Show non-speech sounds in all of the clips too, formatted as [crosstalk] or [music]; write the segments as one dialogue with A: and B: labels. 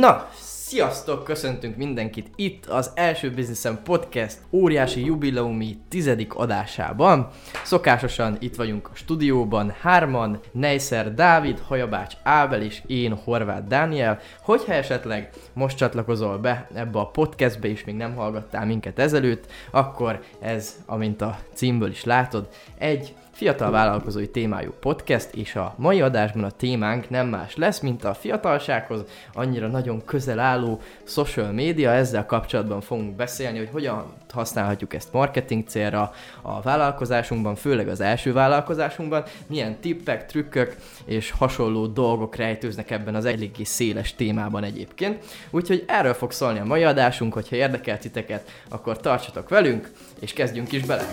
A: Na, sziasztok! Köszöntünk mindenkit itt az első Businessem Podcast óriási jubileumi tizedik adásában. Szokásosan itt vagyunk a stúdióban, hárman, Neiszer Dávid, Hajabács Ábel és én Horváth Dániel. Hogyha esetleg most csatlakozol be ebbe a podcastbe és még nem hallgattál minket ezelőtt, akkor ez, amint a címből is látod, egy fiatal vállalkozói témájú podcast, és a mai adásban a témánk nem más lesz, mint a fiatalsághoz annyira nagyon közel álló social media. Ezzel kapcsolatban fogunk beszélni, hogy hogyan használhatjuk ezt marketing célra a vállalkozásunkban, főleg az első vállalkozásunkban, milyen tippek, trükkök és hasonló dolgok rejtőznek ebben az eléggé széles témában egyébként. Úgyhogy erről fog szólni a mai adásunk, hogyha érdekel titeket, akkor tartsatok velünk, és kezdjünk is bele!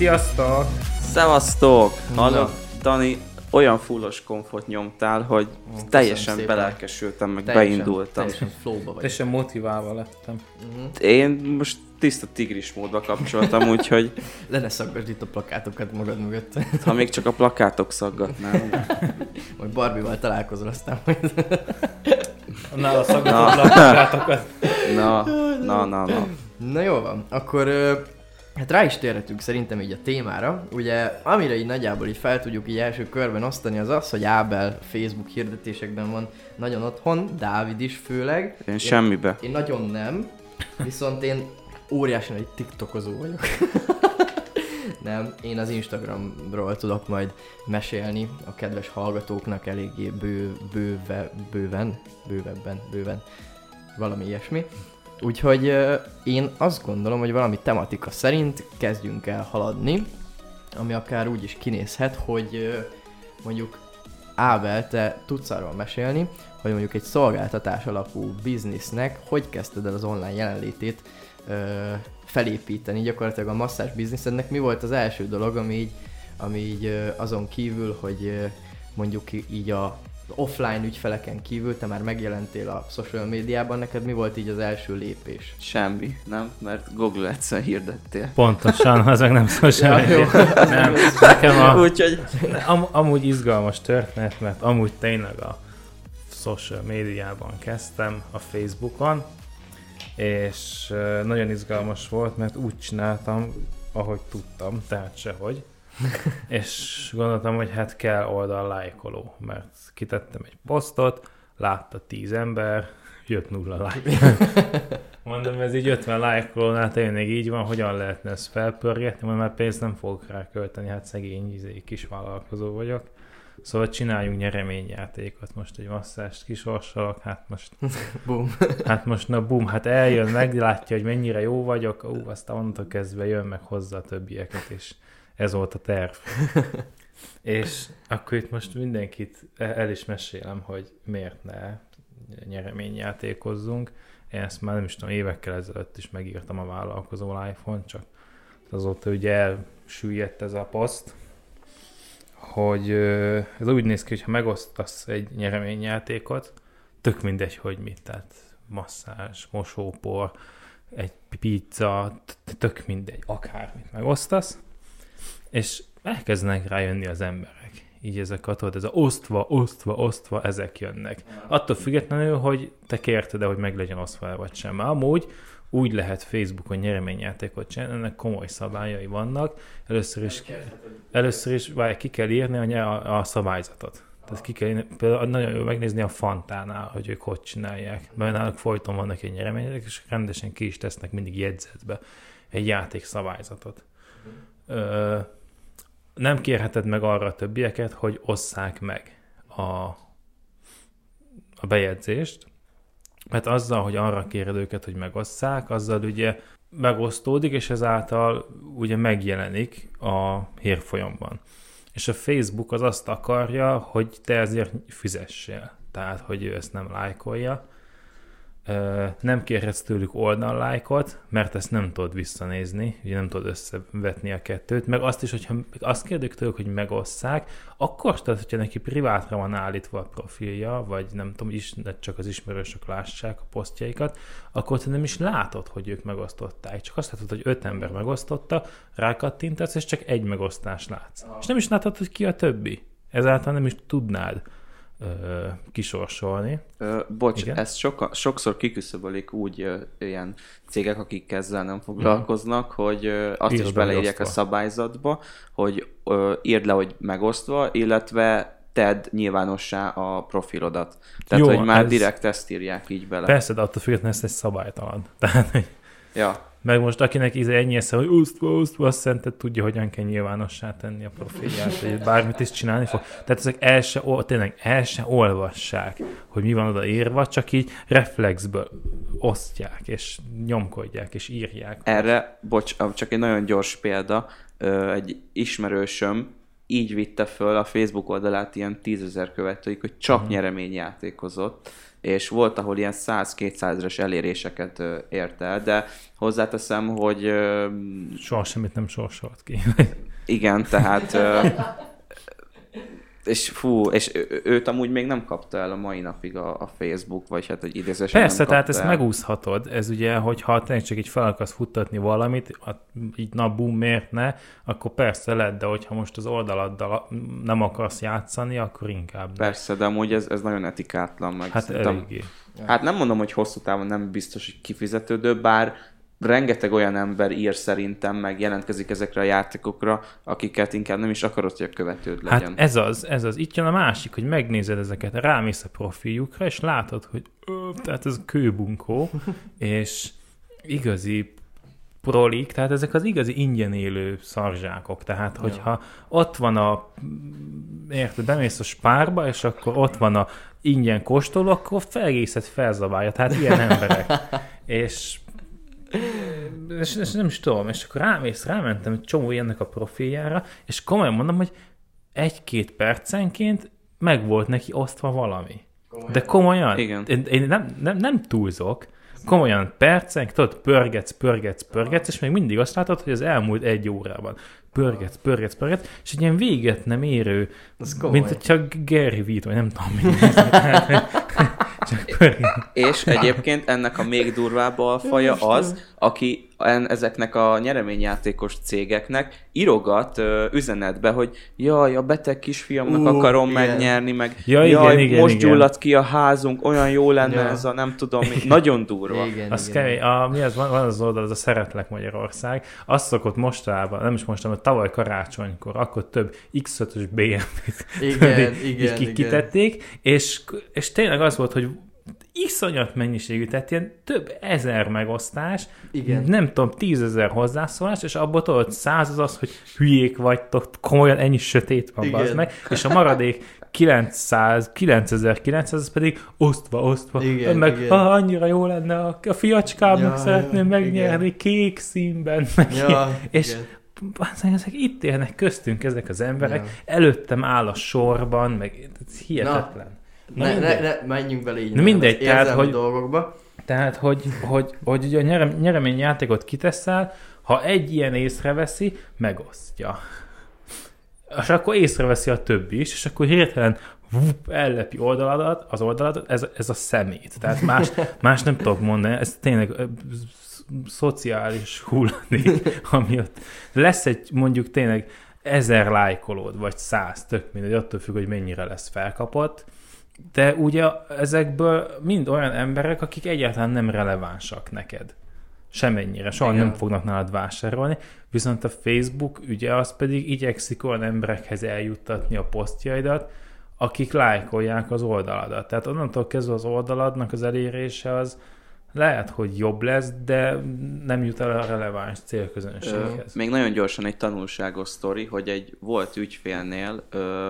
B: Sziasztok!
C: Szevasztok!
A: Na.
C: Dani, olyan fullos komfort nyomtál, hogy
A: köszönöm
C: teljesen
A: szépen.
C: belelkesültem, meg
A: Teljesen-
C: beindultam.
A: Teljesen flowba vagy.
B: Teljesen motiválva lettem.
C: Én most tiszta tigris módba kapcsoltam, [laughs] úgyhogy
A: Le ne szaggasd itt a plakátokat magad mögött.
C: ha még csak a plakátok szaggatnám. [laughs]
A: Majd Barbie-val találkozol, aztán majd...
B: Nála szaggatott
C: Na.
B: lakátokat.
C: Na, na, na, na.
A: Na jó van, akkor hát rá is térhetünk szerintem így a témára. Ugye, amire így nagyjából így fel tudjuk így első körben osztani, az az, hogy Ábel Facebook hirdetésekben van nagyon otthon, Dávid is főleg.
C: Én semmibe.
A: Én nagyon nem, viszont én óriási nagy tiktokozó vagyok. [laughs] nem, én az Instagramról tudok majd mesélni a kedves hallgatóknak eléggé bő, bőve, bőven, bővebben, bőven, valami ilyesmi. Úgyhogy én azt gondolom, hogy valami tematika szerint kezdjünk el haladni, ami akár úgy is kinézhet, hogy mondjuk Ábel, te tudsz arról mesélni, hogy mondjuk egy szolgáltatás alapú biznisznek hogy kezdted el az online jelenlétét ö, felépíteni, gyakorlatilag a masszás bizniszednek mi volt az első dolog, ami így, ami így ö, azon kívül, hogy ö, mondjuk így a offline ügyfeleken kívül te már megjelentél a social médiában, neked mi volt így az első lépés?
C: Semmi, nem? Mert Google Ads-en hirdettél.
B: Pontosan, [laughs] az meg nem szól
A: Ja, jó.
B: Nem, nekem a,
C: Úgyhogy
B: am, amúgy izgalmas történet, mert amúgy tényleg a social médiában kezdtem, a Facebookon, és nagyon izgalmas volt, mert úgy csináltam, ahogy tudtam, tehát sehogy. [laughs] és gondoltam, hogy hát kell oldal lájkoló, mert kitettem egy posztot, látta 10 ember, [laughs] jött nulla like. [laughs] Mondom, ez így 50 lájkolónál tényleg így van, hogyan lehetne ezt felpörgetni, mert már pénzt nem fogok rá költeni, hát szegény izé, kis vállalkozó vagyok. Szóval csináljunk nyereményjátékot, most egy masszást kisorsolok, hát most,
A: Boom.
B: hát most na bum, hát eljön, meglátja, hogy mennyire jó vagyok, ú, aztán onnantól kezdve jön meg hozzá a többieket, és ez volt a terv. [laughs] és akkor itt most mindenkit el is mesélem, hogy miért ne nyereményjátékozzunk. Én ezt már nem is tudom, évekkel ezelőtt is megírtam a vállalkozó life-on, csak azóta ugye elsüllyedt ez a poszt, hogy ez úgy néz ki, hogy ha megosztasz egy nyereményjátékot, tök mindegy, hogy mit, tehát masszázs, mosópor, egy pizza, tök mindegy, akármit megosztasz, és elkezdenek rájönni az emberek. Így ezek a tudod, ez a osztva, osztva, osztva, ezek jönnek. Attól függetlenül, hogy te kérted-e, hogy meg legyen osztva vagy sem. Mert amúgy úgy lehet Facebookon nyereményjátékot csinálni, ennek komoly szabályai vannak. Először is, először is várj, ki kell írni a, a, szabályzatot. Tehát ki kell írni, például nagyon jó megnézni a Fantánál, hogy ők hogy csinálják. Mert náluk folyton vannak egy nyeremények, és rendesen ki is tesznek mindig jegyzetbe egy játék szabályzatot. Ö, nem kérheted meg arra a többieket, hogy osszák meg a, a bejegyzést, mert azzal, hogy arra kéred őket, hogy megosszák, azzal ugye megosztódik, és ezáltal ugye megjelenik a hírfolyamban. És a Facebook az azt akarja, hogy te ezért fizessél. Tehát, hogy ő ezt nem lájkolja. Nem kérhetsz tőlük oldallájkot, mert ezt nem tudod visszanézni, ugye nem tudod összevetni a kettőt, meg azt is, hogyha azt kérdik tőlük, hogy megosszák, akkor, tehát hogyha neki privátra van állítva a profilja, vagy nem tudom, is, csak az ismerősök lássák a posztjaikat, akkor te nem is látod, hogy ők megosztották. Csak azt látod, hogy öt ember megosztotta, rákattintasz, és csak egy megosztást látsz. És nem is látod, hogy ki a többi. Ezáltal nem is tudnád ö, kisorsolni.
C: Ö, bocs,
B: Igen?
C: ezt soka, sokszor kiküszöbölik úgy ö, ilyen cégek, akik ezzel nem foglalkoznak, hogy ö, azt
B: Írd
C: is
B: be,
C: beleírják a szabályzatba, hogy ö, írd le, hogy megosztva, illetve tedd nyilvánossá a profilodat. Tehát,
B: Jó,
C: hogy már
B: ez-
C: direkt ezt írják így bele.
B: Persze, de attól függetlenül ez egy szabálytalan. [laughs] Tehát, hogy
C: Ja.
B: Meg most akinek íze ennyi esze, hogy osztva, osztva, azt szerinted tudja, hogyan kell nyilvánossá tenni a profilját, hogy bármit is csinálni fog. Tehát ezek el se, ol- tényleg el se olvassák, hogy mi van oda írva, csak így reflexből osztják, és nyomkodják, és írják.
C: Erre, bocs, csak egy nagyon gyors példa, egy ismerősöm így vitte föl a Facebook oldalát ilyen tízezer követőig, hogy csak uh-huh. nyereményjátékozott, és volt, ahol ilyen 100-200 ezeres eléréseket ért el, de hozzáteszem, hogy
B: Soha semmit nem sorsolt ki. [laughs]
C: igen, tehát és fú, és őt amúgy még nem kapta el a mai napig a, a Facebook, vagy hát, hogy idézősen
B: Persze, tehát ezt
C: el.
B: megúszhatod. Ez ugye, hogyha tényleg csak így fel akarsz futtatni valamit, a, így na bum, miért ne, akkor persze lehet, de hogyha most az oldaladdal nem akarsz játszani, akkor inkább ne.
C: Persze, de amúgy ez, ez nagyon etikátlan, meg
B: Hát eléggé.
C: Hát nem mondom, hogy hosszú távon nem biztos, hogy kifizetődő, bár rengeteg olyan ember ír szerintem, meg jelentkezik ezekre a játékokra, akiket inkább nem is akarod, hogy a követőd legyen.
B: Hát ez az, ez az. Itt jön a másik, hogy megnézed ezeket, rámész a profiljukra, és látod, hogy ö, tehát ez kőbunkó, [laughs] és igazi prolik, tehát ezek az igazi ingyen élő szarzsákok. Tehát, hogyha ott van a, érted, bemész a spárba, és akkor ott van a ingyen kóstoló, akkor felgészed felzabálja. Tehát ilyen emberek. [laughs] és és, és nem is tudom, és akkor rámész, rámentem egy csomó ilyennek a profiljára, és komolyan mondom, hogy egy-két percenként meg volt neki osztva valami. De komolyan,
C: Igen.
B: én, én nem, nem, nem túlzok, komolyan percen, tudod, pörgetsz, pörgetsz, pörgetsz, és még mindig azt látod, hogy az elmúlt egy órában pörgetsz, pörgetsz, pörgetsz, és egy ilyen véget nem érő, mint hogyha Gary Vee, vagy nem tudom, mi [laughs]
C: És egyébként ennek a még durvább alfaja az, aki ezeknek a nyereményjátékos cégeknek írogat ö, üzenetbe, hogy jaj, a beteg kisfiamnak
A: Ú,
C: akarom
A: igen.
C: megnyerni, meg
B: Ja, igen,
C: jaj,
B: igen,
C: most
B: igen.
C: gyulladt ki a házunk, olyan jó lenne
A: Ja.
C: ez a nem tudom, mi. nagyon durva.
A: Igen,
B: Az
A: igen.
B: kemény. A, mi az, van, van az oldal, az a Szeretlek Magyarország. Azt szokott mostában, nem is most, hanem tavaly karácsonykor, akkor több X5-ös BMW-t
A: Igen, [laughs] igen, igen.
B: kitették, és, és tényleg az volt, hogy iszonyat mennyiségű, tehát ilyen több ezer megosztás,
A: Igen.
B: nem tudom, tízezer hozzászólás, és abból tudod, száz az az, hogy hülyék vagytok, komolyan ennyi sötét van,
A: Igen.
B: meg, és a maradék 900, 9900, az pedig osztva, osztva,
A: Igen,
B: meg
A: igen.
B: Ah, annyira jó lenne, a, a fiacskámnak
A: Ja,
B: szeretném
A: ja,
B: megnyerni
A: igen.
B: kék színben, meg
A: Ja,
B: ilyen. és
A: igen.
B: ezek itt élnek köztünk ezek az emberek,
A: Ja.
B: előttem áll a sorban, meg ez hihetetlen. Na,
A: Ne, ne,
B: mindegy.
A: ne, menjünk bele így.
B: Na mindegy, tehát, hogy-
A: dolgokba.
B: Tehát, hogy, hogy, hogy ugye a nyerem, nyereményjátékot kiteszel, ha egy ilyen észreveszi, megosztja. És akkor észreveszi a többi is, és akkor hirtelen vup, ellepi oldaladat, az oldaladat, ez, ez a szemét. Tehát más, [laughs] más nem tudok mondani, ez tényleg szociális hulladék, ami ott lesz egy mondjuk tényleg ezer lájkolód, vagy száz, tök mindegy, attól függ, hogy mennyire lesz felkapott, de ugye ezekből mind olyan emberek, akik egyáltalán nem relevánsak neked. Semennyire, soha
A: Igen.
B: nem fognak nálad vásárolni, viszont a Facebook ügye az pedig igyekszik olyan emberekhez eljuttatni a posztjaidat, akik lájkolják az oldaladat. Tehát onnantól kezdve az oldaladnak az elérése az lehet, hogy jobb lesz, de nem jut el a releváns
C: Ö,
B: célközönséghez.
C: még nagyon gyorsan egy tanulságos sztori, hogy egy volt ügyfélnél, ö,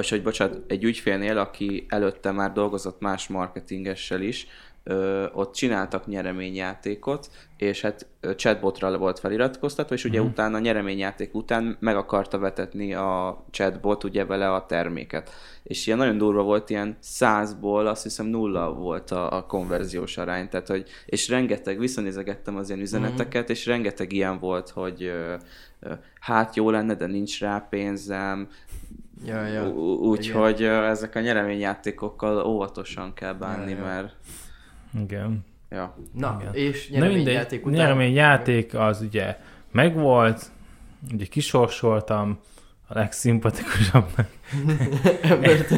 C: vagy hogy bocsánat, egy ügyfélnél, aki előtte már dolgozott más marketingessel is, ö, ott csináltak nyereményjátékot, és hát chatbotra volt feliratkoztatva, és ugye
B: Mhm.
C: utána a nyereményjáték után meg akarta vetetni a chatbot ugye vele a terméket. És ilyen nagyon durva volt, ilyen százból azt hiszem nulla volt a, a konverziós arány, tehát hogy, és rengeteg, visszanézegettem az ilyen üzeneteket, és rengeteg ilyen volt, hogy ö, hát jó lenne, de nincs rá pénzem,
A: Ja, ja.
C: Úgyhogy ezek a nyereményjátékokkal óvatosan kell bánni,
A: Ja, ja.
C: mert
B: Igen.
C: ja.
A: Na,
B: Igen.
A: és nyereményjáték után...
B: nyereményjáték az ugye megvolt, ugye kisorsoltam a legszimpatikusabbnak.
A: Embert,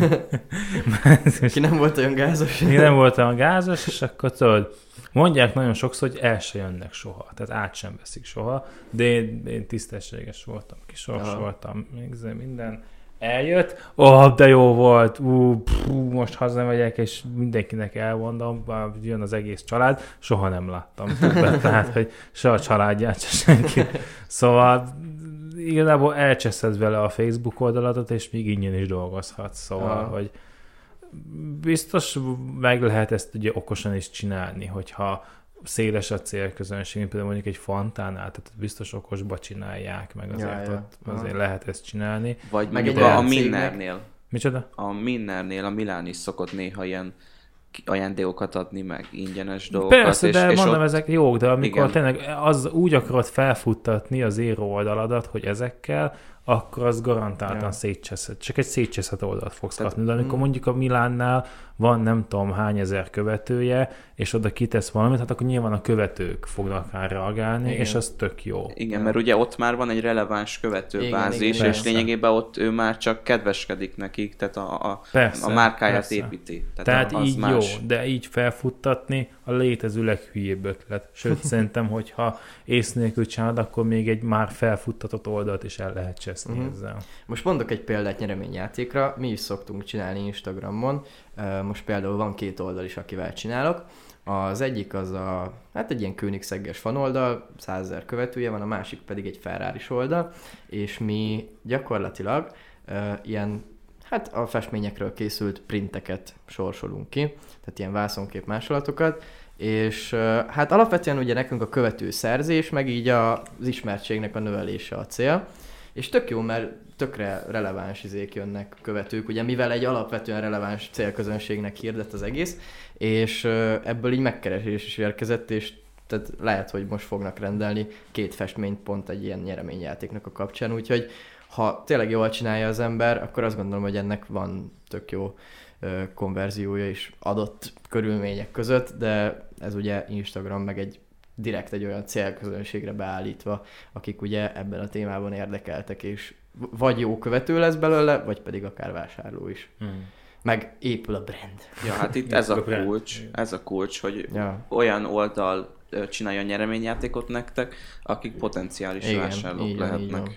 A: [laughs] ki nem volt olyan gázos.
B: Én nem voltam a gázos, és akkor tudod, mondják nagyon sokszor, hogy el se jönnek soha, tehát át sem veszik soha, de én, én tisztességes voltam, kisorsoltam, még minden eljött, oh, de jó volt, ú, pfú, most hazamegyek, és mindenkinek elmondom, jön az egész család, soha nem láttam többet, [laughs] tehát, hogy se a családját, se senki. Szóval igazából elcseszed vele a Facebook oldaladat, és még ingyen is dolgozhatsz, szóval,
A: Aha.
B: hogy biztos meg lehet ezt ugye okosan is csinálni, hogyha széles a célközönség, mint például mondjuk egy fontánál, tehát biztos okosba csinálják, meg azért,
A: Ja,
B: ja,
A: ja.
B: ott azért lehet ezt csinálni.
C: Vagy
A: Meg
C: mondjuk a, a Minnernél.
B: Micsoda?
C: A Minnernél, a Milán is szokott néha ilyen ajándékokat adni, meg ingyenes dolgokat.
B: Persze,
C: és,
B: de
C: és
B: mondom,
C: ott,
B: ezek jók, de amikor
C: Igen.
B: tényleg az úgy akarod felfuttatni az éró oldaladat, hogy ezekkel, akkor az garantáltan
A: Ja.
B: szétcseszed. Csak egy szétcseszett oldalt fogsz
C: Tehát-
B: kapni. De amikor
A: Mm.
B: mondjuk a Milánnál van nem tudom hány ezer követője, és oda kitesz valamit, hát akkor nyilván a követők fognak rá reagálni,
A: Igen.
B: és az tök jó.
C: Igen, mert ugye ott már van egy releváns követőbázis,
A: igen,
C: és
B: persze.
C: lényegében ott ő már csak kedveskedik nekik, tehát a, a,
B: Persze,
C: a márkáját
B: persze.
C: építi. Tehát,
B: Tehát
C: az
B: így
C: más.
B: jó, de így felfuttatni a létező leghülyébb ötlet. Sőt, [laughs] szerintem, hogyha ész nélkül csinálod, akkor még egy már felfuttatott oldalt is el lehet cseszni
A: Mhm.
B: ezzel.
A: Most mondok egy példát nyereményjátékra, mi is szoktunk csinálni Instagramon. Most például van két oldal is, akivel csinálok. Az egyik az a, hát egy ilyen Königszegges fanoldal, 100 ezer követője van, a másik pedig egy ferrari oldal, és mi gyakorlatilag ö, ilyen, hát a festményekről készült printeket sorsolunk ki, tehát ilyen vászonkép másolatokat, és ö, hát alapvetően ugye nekünk a követő szerzés, meg így a- az ismertségnek a növelése a cél, és tök jó, mert tökre releváns izék jönnek követők, ugye mivel egy alapvetően releváns célközönségnek hirdet az egész, és ebből így megkeresés is érkezett, és tehát lehet, hogy most fognak rendelni két festményt pont egy ilyen nyereményjátéknak a kapcsán, úgyhogy ha tényleg jól csinálja az ember, akkor azt gondolom, hogy ennek van tök jó konverziója is adott körülmények között, de ez ugye Instagram meg egy direkt egy olyan célközönségre beállítva, akik ugye ebben a témában érdekeltek, és vagy jó követő lesz belőle, vagy pedig akár vásárló is.
B: Hmm.
A: Meg épül a brand.
C: Ja, hát itt [laughs] ez a kulcs, ez a kulcs, hogy
A: Ja.
C: olyan oldal csinálja a nyereményjátékot nektek, akik potenciális
A: Igen,
C: vásárlók
A: így így
C: lehetnek.
A: van.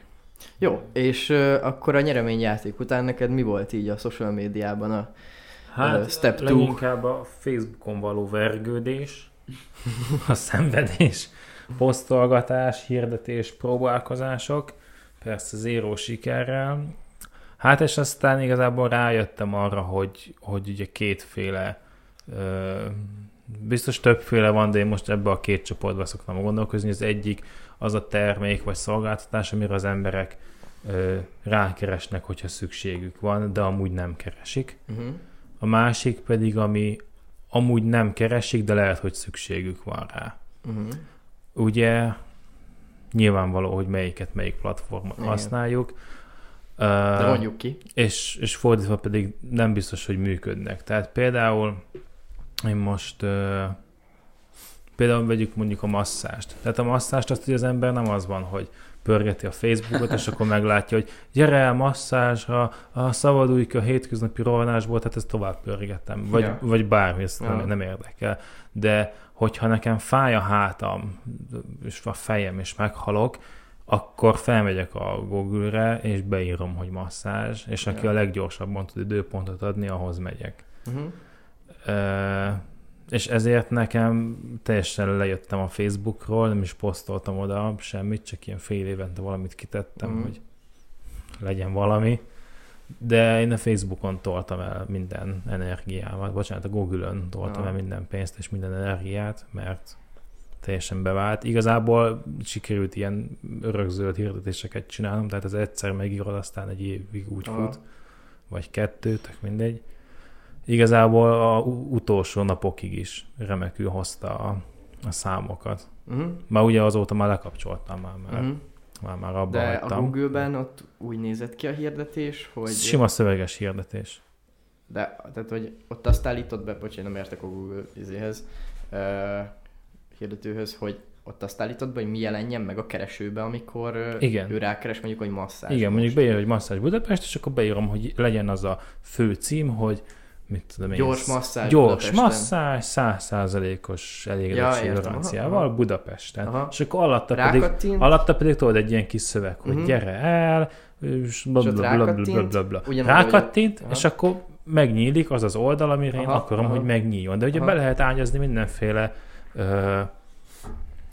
A: Jó, és uh, akkor a nyereményjáték után neked mi volt így a social médiában a...
B: Hát,
A: Ö, step two.
B: leginkább a Facebookon való vergődés, [laughs] a szenvedés, posztolgatás, hirdetés, próbálkozások, persze zéró sikerrel. Hát és aztán igazából rájöttem arra, hogy, hogy ugye kétféle, ö, biztos többféle van, de én most ebbe a két csoportba szoktam gondolkozni. Az egyik az a termék vagy szolgáltatás, amire az emberek ö, rákeresnek, hogyha szükségük van, de amúgy nem keresik.
A: Uh-huh.
B: A másik pedig, ami amúgy nem keresik, de lehet, hogy szükségük van rá.
A: Uh-huh.
B: Ugye nyilvánvaló, hogy melyiket melyik platformon
A: Igen.
B: használjuk.
A: De
B: Uh,
A: mondjuk ki.
B: és, és fordítva pedig nem biztos, hogy működnek. Tehát például én most uh, például vegyük mondjuk a masszást. Tehát a masszást azt, hogy az ember nem az van, hogy pörgeti a Facebookot, és akkor meglátja, hogy gyere el masszázsra, a szabadulj ki a hétköznapi rohanásból, tehát ezt tovább pörgetem. Vagy,
A: Ja.
B: vagy bármi, ezt
A: Ja.
B: nem, nem érdekel. De hogyha nekem fáj a hátam, és a fejem, és meghalok, akkor felmegyek a Google-re, és beírom, hogy masszázs, és aki
A: Ja.
B: a leggyorsabban tud időpontot adni, ahhoz megyek.
A: Uh-huh.
B: Ö, és ezért nekem teljesen lejöttem a Facebookról, nem is posztoltam oda semmit, csak ilyen fél évente valamit kitettem,
A: Mhm.
B: hogy legyen valami. De én a Facebookon toltam el minden energiával, bocsánat, a Google-ön toltam
A: Aha.
B: el minden pénzt és minden energiát, mert teljesen bevált. Igazából sikerült ilyen örökzöld hirdetéseket csinálnom, tehát ez egyszer megírod, aztán egy évig úgy
A: Aha.
B: fut, vagy kettő, tök mindegy. Igazából a utolsó napokig is remekül hozta a, a számokat.
A: Uh-huh.
B: Már ugye azóta már lekapcsoltam már, már,
A: Uh-huh.
B: már, már abba
A: De a. Google-ben ott úgy nézett ki a hirdetés, hogy...
B: Sima szöveges hirdetés.
A: De, tehát, hogy ott azt állítod be, bocs, én nem értek a Google izéhez, uh, hirdetőhöz, hogy ott azt állítod be, hogy mi jelenjen meg a keresőbe, amikor
B: Igen.
A: ő rákeres mondjuk, hogy masszázs.
B: Igen,
A: most.
B: mondjuk beírom, hogy masszázs Budapest, és akkor beírom, hogy legyen az a fő cím, hogy mit tudom én.
A: Gyors
B: sz-
A: masszázs
B: Gyors masszázs, százszázalékos elégedettségi
A: Ja,
B: garanciával
A: aha, aha.
B: Budapesten.
A: Aha.
B: És akkor alatta pedig, alatta pedig tudod egy ilyen kis szöveg, hogy
A: Mhm.
B: gyere el, és bla
A: És ott
B: bla bla bla bla
A: rákattint,
B: és akkor megnyílik az az oldal, amire én
A: Aha,
B: akarom,
A: aha.
B: hogy megnyíljon. De ugye
A: Aha.
B: be lehet ágyazni mindenféle ö,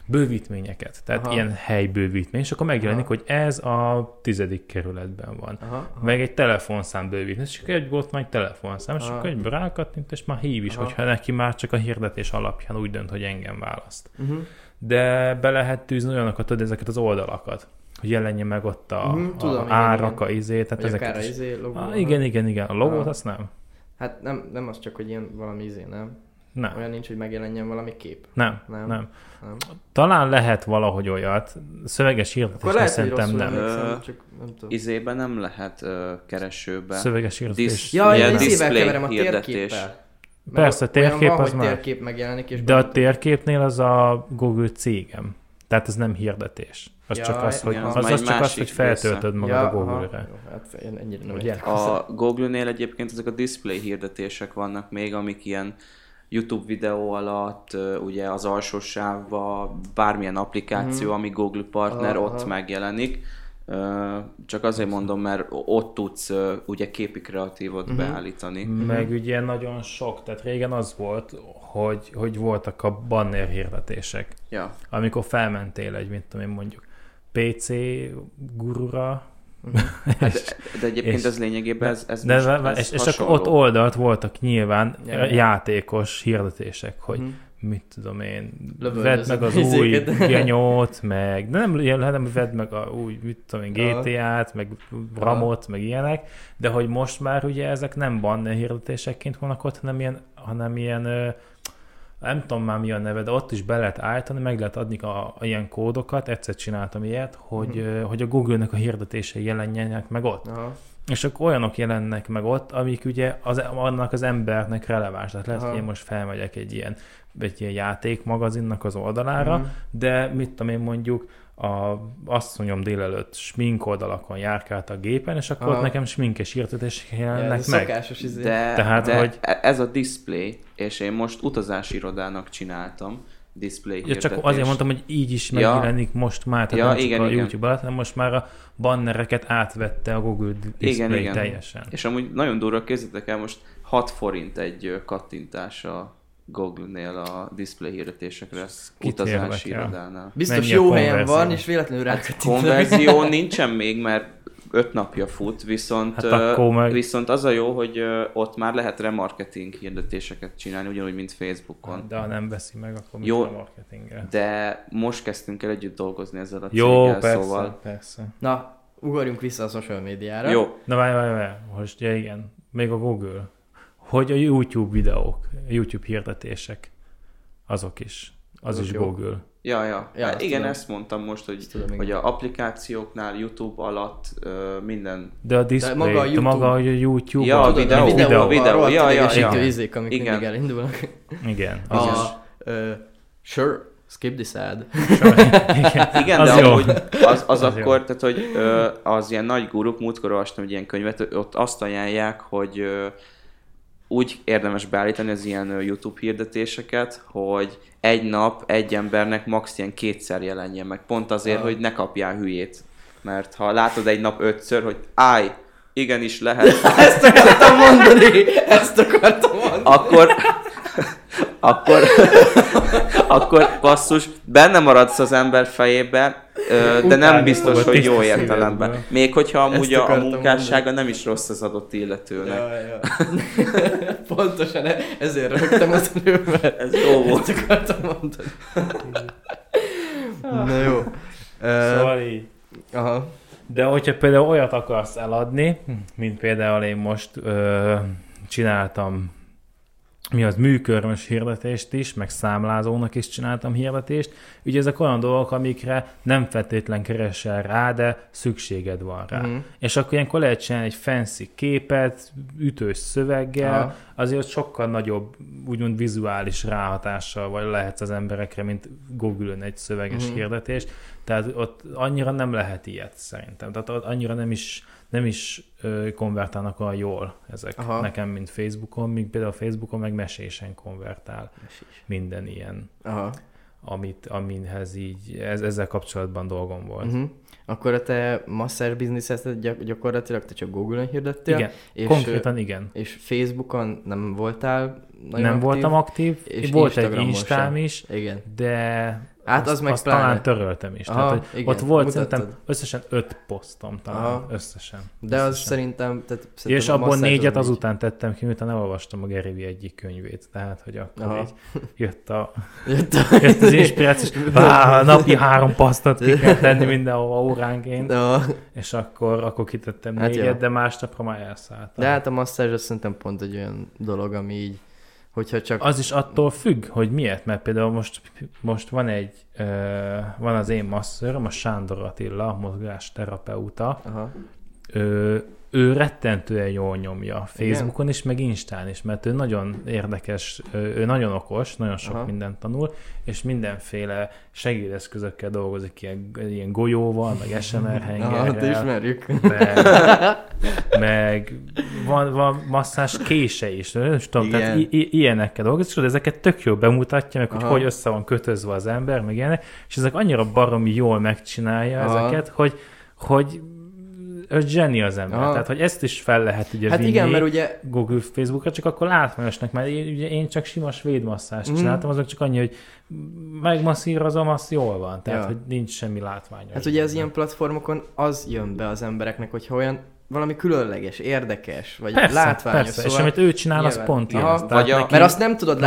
B: bővítményeket, tehát
A: Aha.
B: ilyen helybővítmény, és akkor megjelenik,
A: Aha.
B: hogy ez a tizedik kerületben van.
A: Aha, aha.
B: Meg egy telefonszám bővítmény, és akkor egy volt már egy telefonszám, és
A: Aha.
B: akkor egy rákattint, és már hív is,
A: Aha.
B: hogyha neki már csak a hirdetés alapján úgy dönt, hogy engem választ.
A: Uh-huh.
B: De be lehet tűzni olyanokat, tudod, ezeket az oldalakat, hogy jelenjen meg ott a,
A: Mhm, tudom,
B: a
A: igen,
B: árak,
A: igen.
B: a izé, tehát
A: Vagy
B: ezeket is.
A: izé logó.
B: Ah, igen, igen, igen, a logót
A: Aha.
B: azt nem.
A: Hát nem, nem az csak, hogy ilyen valami izé, nem?
B: Nem,
A: Olyan nincs, hogy megjelenjen valami kép.
B: nem,
A: Nem.
B: nem. nem. Talán lehet valahogy olyat, szöveges hirdetésre
A: lehet,
B: szerintem nem.
A: emlékszem, csak nem tudom.
C: Izében nem lehet ö, keresőbe.
B: Szöveges hirdetés.
C: Disz-
A: Ja,
C: ilyen
A: ja, izével keverem a térképpel.
B: Persze,
A: olyan
B: térkép
A: van,
B: az már.
A: térkép megjelenik, és
B: De a térképnél az a Google cégem. Tehát ez nem hirdetés. Az
A: Ja,
B: csak az, hogy,
C: igen,
B: az,
C: az
B: az, csak az, hogy feltöltöd magad
A: ja,
B: a Google-re.
A: Jó, hát én ennyire nem
B: Ugye?
C: A Google-nél egyébként ezek a display hirdetések vannak még, amik ilyen YouTube videó alatt, ugye az alsó sávban, bármilyen applikáció,
A: Mhm.
C: ami Google partner,
A: Aha,
C: ott megjelenik. Csak azért mondom, mert ott tudsz ugye képi kreatívot
A: Mhm.
C: beállítani.
B: Meg ugye nagyon sok, tehát régen az volt, hogy, hogy voltak a banner hirdetések.
C: Ja.
B: Amikor felmentél egy, mit tudom én mondjuk, PC gurura,
C: Hát, de egyébként
B: és-
C: ez lényegében ez, ez
B: de,
C: most,
B: de,
C: ez
B: és, és akkor ott oldalt voltak nyilván
A: Ja,
B: játékos hirdetések, hogy
A: Mhm.
B: mit tudom én,
A: Lövöldözöm
B: vedd meg az új [laughs] genyót, meg de nem ilyen, hanem vedd meg a új, mit tudom én. GTA-t, meg Ramot, meg ilyenek, de hogy most már ugye ezek nem banner hirdetésekként vannak ott, hanem ilyen, hanem ilyen nem tudom már mi a neve, de ott is be lehet állítani, meg lehet adni a, a ilyen kódokat, egyszer csináltam ilyet, hogy, ö, hogy a Google-nek a hirdetései jelenjenek meg ott.
A: Aha.
B: És akkor olyanok jelennek meg ott, amik ugye az, annak az embernek releváns. Tehát lehet,
A: Aha.
B: hogy én most felmegyek egy ilyen, egy ilyen játékmagazinnak az oldalára,
A: Mhm.
B: de mit tudom én mondjuk, a asszonyom délelőtt smink oldalakon járkált a gépen, és akkor
A: Aha.
B: ott nekem sminkes hirdetések
A: Ja,
B: jelennek
A: ez
B: meg.
A: szokásos izé.
C: De,
B: Tehát,
C: de
B: hogy-
C: e- ez a display, és én most utazási irodának csináltam display
B: Ja,
C: hirdetést.
B: csak azért mondtam, hogy így is
C: Ja.
B: megjelenik most már, tehát
C: Ja,
B: nem csak
C: igen,
B: a
C: igen.
B: YouTube alatt, hanem most már a bannereket átvette a Google Display
C: Igen, igen.
B: teljesen.
C: És amúgy nagyon durva, képzeljétek el, most 6 forint egy kattintás a Google-nél a display hirdetésekre, utazási irodánál.
A: Biztos
B: Mennyi
A: jó helyen van, és véletlenül rá
C: Konverzió nincsen még, mert 5 napja fut, viszont,
B: Hát
C: ö,
B: akkor meg-
C: viszont az a jó, hogy ott már lehet remarketing hirdetéseket csinálni, ugyanúgy, mint Facebookon.
B: De ha nem veszi meg, akkor
C: Jó.
B: a marketingre?
C: De most kezdtünk el együtt dolgozni ezzel a
B: Jó,
C: céggel,
B: persze,
C: szóval...
B: persze.
A: Na, ugorjunk vissza a social médiára.
C: Jó,
B: Na várj, várj, várj, most ja, igen, még a Google. Hogy a YouTube videók, a YouTube hirdetések, azok is. Az
A: Azok
B: is
A: jó.
B: Google.
C: Ja, ja.
A: Ja,
C: hát igen,
A: tudom.
C: ezt mondtam most, hogy,
A: tudom, igen.
C: hogy a applikációknál, YouTube alatt ö, minden...
B: De a display,
A: maga a
B: de maga, de
A: YouTube-
B: maga a YouTube.
C: Ja, a videó,
A: a videó,
C: videó,
A: a
C: videó, ja, ja, ja.
A: izék, amik
C: Igen.
A: mindig elindulnak.
B: Igen, az
A: A,
B: is.
A: ö, sure, skip this ad. [laughs]
B: Igen,
C: Igen,
B: az
C: de
B: jó.
C: amúgy az, az,
B: Az
C: akkor,
B: jó.
C: tehát, hogy ö, az ilyen nagy guruk, múltkor olvastam egy ilyen könyvet, ott azt ajánlják, hogy ö, úgy érdemes beállítani az ilyen YouTube hirdetéseket, hogy egy nap egy embernek max. ilyen kétszer jelenjen meg, pont azért,
A: Ah.
C: hogy ne kapjál hülyét. Mert ha látod egy nap ötször, hogy állj, igenis lehet, [laughs]
A: Ezt akartam mondani! Ezt akartam mondani!
C: akkor, akkor, [laughs] akkor basszus, benne maradsz az ember fejébe, de nem biztos, hogy jó értelemben. Még hogyha amúgy a, munkássága nem is rossz az adott illetőnek.
A: Ja, ja. [laughs] Pontosan e- ezért rögtem az elővel. [laughs]
C: Ez jó volt.
A: Ezt akartam mondani. Na jó.
B: Szóval így.
A: aha.
B: De hogyha például olyat akarsz eladni, mint például én most ö, csináltam mi az műkörmös hirdetést is, meg számlázónak is csináltam hirdetést. Ugye ezek olyan dolgok, amikre nem feltétlen keresel rá, de szükséged van rá.
A: Mhm.
B: És akkor ilyenkor lehet csinálni egy fancy képet, ütős szöveggel,
A: Aha.
B: azért sokkal nagyobb, úgymond vizuális ráhatással vagy lehetsz az emberekre, mint Google-ön egy szöveges
A: Mhm.
B: hirdetés. Tehát ott annyira nem lehet ilyet szerintem. Tehát ott annyira nem is, nem is konvertálnak olyan jól ezek
A: Aha.
B: Nekem, mint Facebookon, míg például Facebookon meg mesésen konvertál minden ilyen,
A: Aha.
B: amit, aminhez így, ez, ezzel kapcsolatban dolgom volt.
A: Uh-huh. Akkor a te masszázs bizniszet gyak- gyakorlatilag te csak Google-on hirdettél,
B: Igen,
A: és,
B: konkrétan igen.
A: és Facebookon nem voltál nagyon
B: nem
A: aktív?
B: voltam aktív,
A: és
B: volt egy Instám
A: sem.
B: is,
A: Igen.
B: de
A: Hát az
B: azt,
A: meg
B: azt
A: pláne.
B: talán töröltem is.
A: Aha,
B: Tehát, hogy
A: igen,
B: ott volt
A: mutattad.
B: szerintem összesen öt posztom talán,
A: Aha.
B: összesen.
A: De az
B: összesen.
A: szerintem... Tehát
B: És
A: szerintem a
B: abból
A: az
B: négyet
A: négy.
B: azután tettem ki, miután elolvastam a Vee egyik könyvét. Tehát, hogy akkor
A: Aha.
B: így jött, a,
A: Jött a...
B: jött az inspiráció, és "Á, napi három pasztot ki kell tenni mindenhova óránként,
A: De,
B: és akkor, akkor kitettem
A: Hát
B: négyet,
A: jó.
B: de másnapra már elszálltam.
A: de hát a masszázs az szerintem pont egy olyan dolog, ami így, hogyha csak...
B: Az is attól függ, hogy miért, mert például most, most van egy, van az én masszőröm, a Sándor Attila, a mozgásterapeuta,
A: Aha.
B: Ő, ő rettentően jól nyomja Facebookon is, meg Instán is, mert ő nagyon érdekes, ő nagyon okos, nagyon sok
A: Aha.
B: Mindent tanul, és mindenféle segédeszközökkel dolgozik, ilyen, ilyen golyóval, meg SMR hengerrel,
A: ismerjük.
B: meg, meg van, van masszás kése is, nem is tudom, tehát
A: Igen.
B: i- i- ilyenekkel dolgozik, és ezeket tök jól bemutatja, meg hogy
A: Aha.
B: hogy össze van kötözve az ember, meg ilyenek, és ezek annyira baromi jól megcsinálja
A: Aha.
B: ezeket, hogy, hogy ő zseni az ember.
A: Aha.
B: Tehát, hogy ezt is fel lehet ugye
A: Hát
B: vinni
A: igen, mert ugye...
B: Google, Facebookra, csak akkor látványosnak, mert én, ugye én csak sima svéd masszást
A: Mhm.
B: csináltam, azok csak annyi, hogy megmasszírozom, az jól van. Tehát,
A: Ja.
B: hogy nincs semmi látványos.
A: Hát ugye az ilyen platformokon az jön be az embereknek, hogyha olyan valami különleges, érdekes, vagy
B: Persze,
A: látványos.
B: persze.
A: Szóval
B: és amit ő csinál, az
A: nyilván.
B: pont ilyen.
A: Aha.
B: Tehát
C: Vagy a-
B: neki-
A: Mert azt nem tudod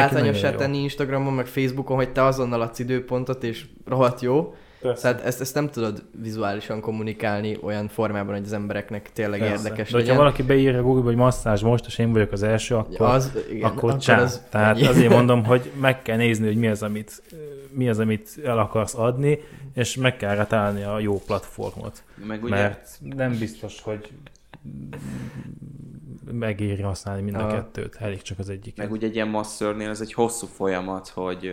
B: jó.
A: tenni Instagramon, meg Facebookon, hogy te azonnal adsz időpontot, és rohadt jó.
B: Persze.
A: Tehát ezt, ezt nem tudod vizuálisan kommunikálni olyan formában, hogy az embereknek tényleg
B: Persze.
A: érdekes
B: De hogyha
A: legyen.
B: valaki beírja Google, hogy masszázs most, és én vagyok az első, akkor,
A: az, igen,
B: akkor csá.
A: az
B: Tehát
A: ennyi.
B: azért mondom, hogy meg kell nézni, hogy mi az, amit, mi az, amit el akarsz adni, és meg kell rá találni a jó platformot.
C: Meg ugye,
B: Mert nem biztos, hogy megéri használni mind a
A: Aha.
B: kettőt, elég csak az egyik.
C: meg ugye egy ilyen masszörnél ez egy hosszú folyamat, hogy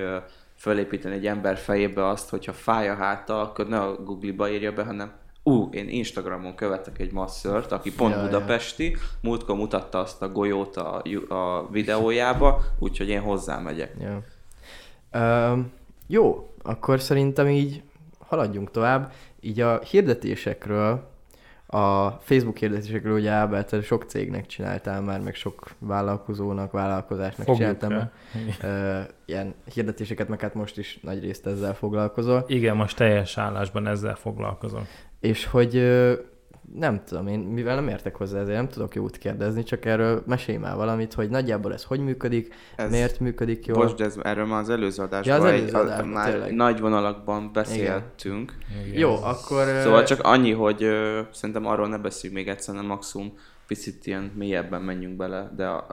C: fölépíteni egy ember fejébe azt, hogyha fáj a háta, akkor ne a Google-ba írja be, hanem ú, én Instagramon követek egy masszört, aki pont
A: Ja, ja.
C: budapesti, múltkor mutatta azt a golyót a, a videójába, úgyhogy én hozzá megyek.
A: Ja. Um, jó, akkor szerintem így haladjunk tovább. Így a hirdetésekről, a Facebook hirdetésekről ugye te sok cégnek csináltál már, meg sok vállalkozónak, vállalkozásnak
B: Fogjuk
A: csináltál
B: rá.
A: már. Uh, ilyen hirdetéseket, meg hát most is nagy részt ezzel foglalkozol.
B: Igen, most teljes állásban ezzel foglalkozom.
A: És hogy nem tudom, én mivel nem értek hozzá, ezért nem tudok jót kérdezni, csak erről mesélj már valamit, hogy nagyjából ez hogy működik,
C: Ez,
A: miért működik jól.
C: Bocs, de ez, erről már az előző adásban,
A: Ja, az előző adásban,
C: már
A: tényleg.
C: nagy vonalakban beszéltünk.
B: Igen.
A: Jó, akkor...
C: Szóval csak annyi, hogy ö, szerintem arról ne beszéljünk még egyszer, hanem maximum picit ilyen mélyebben menjünk bele, de a,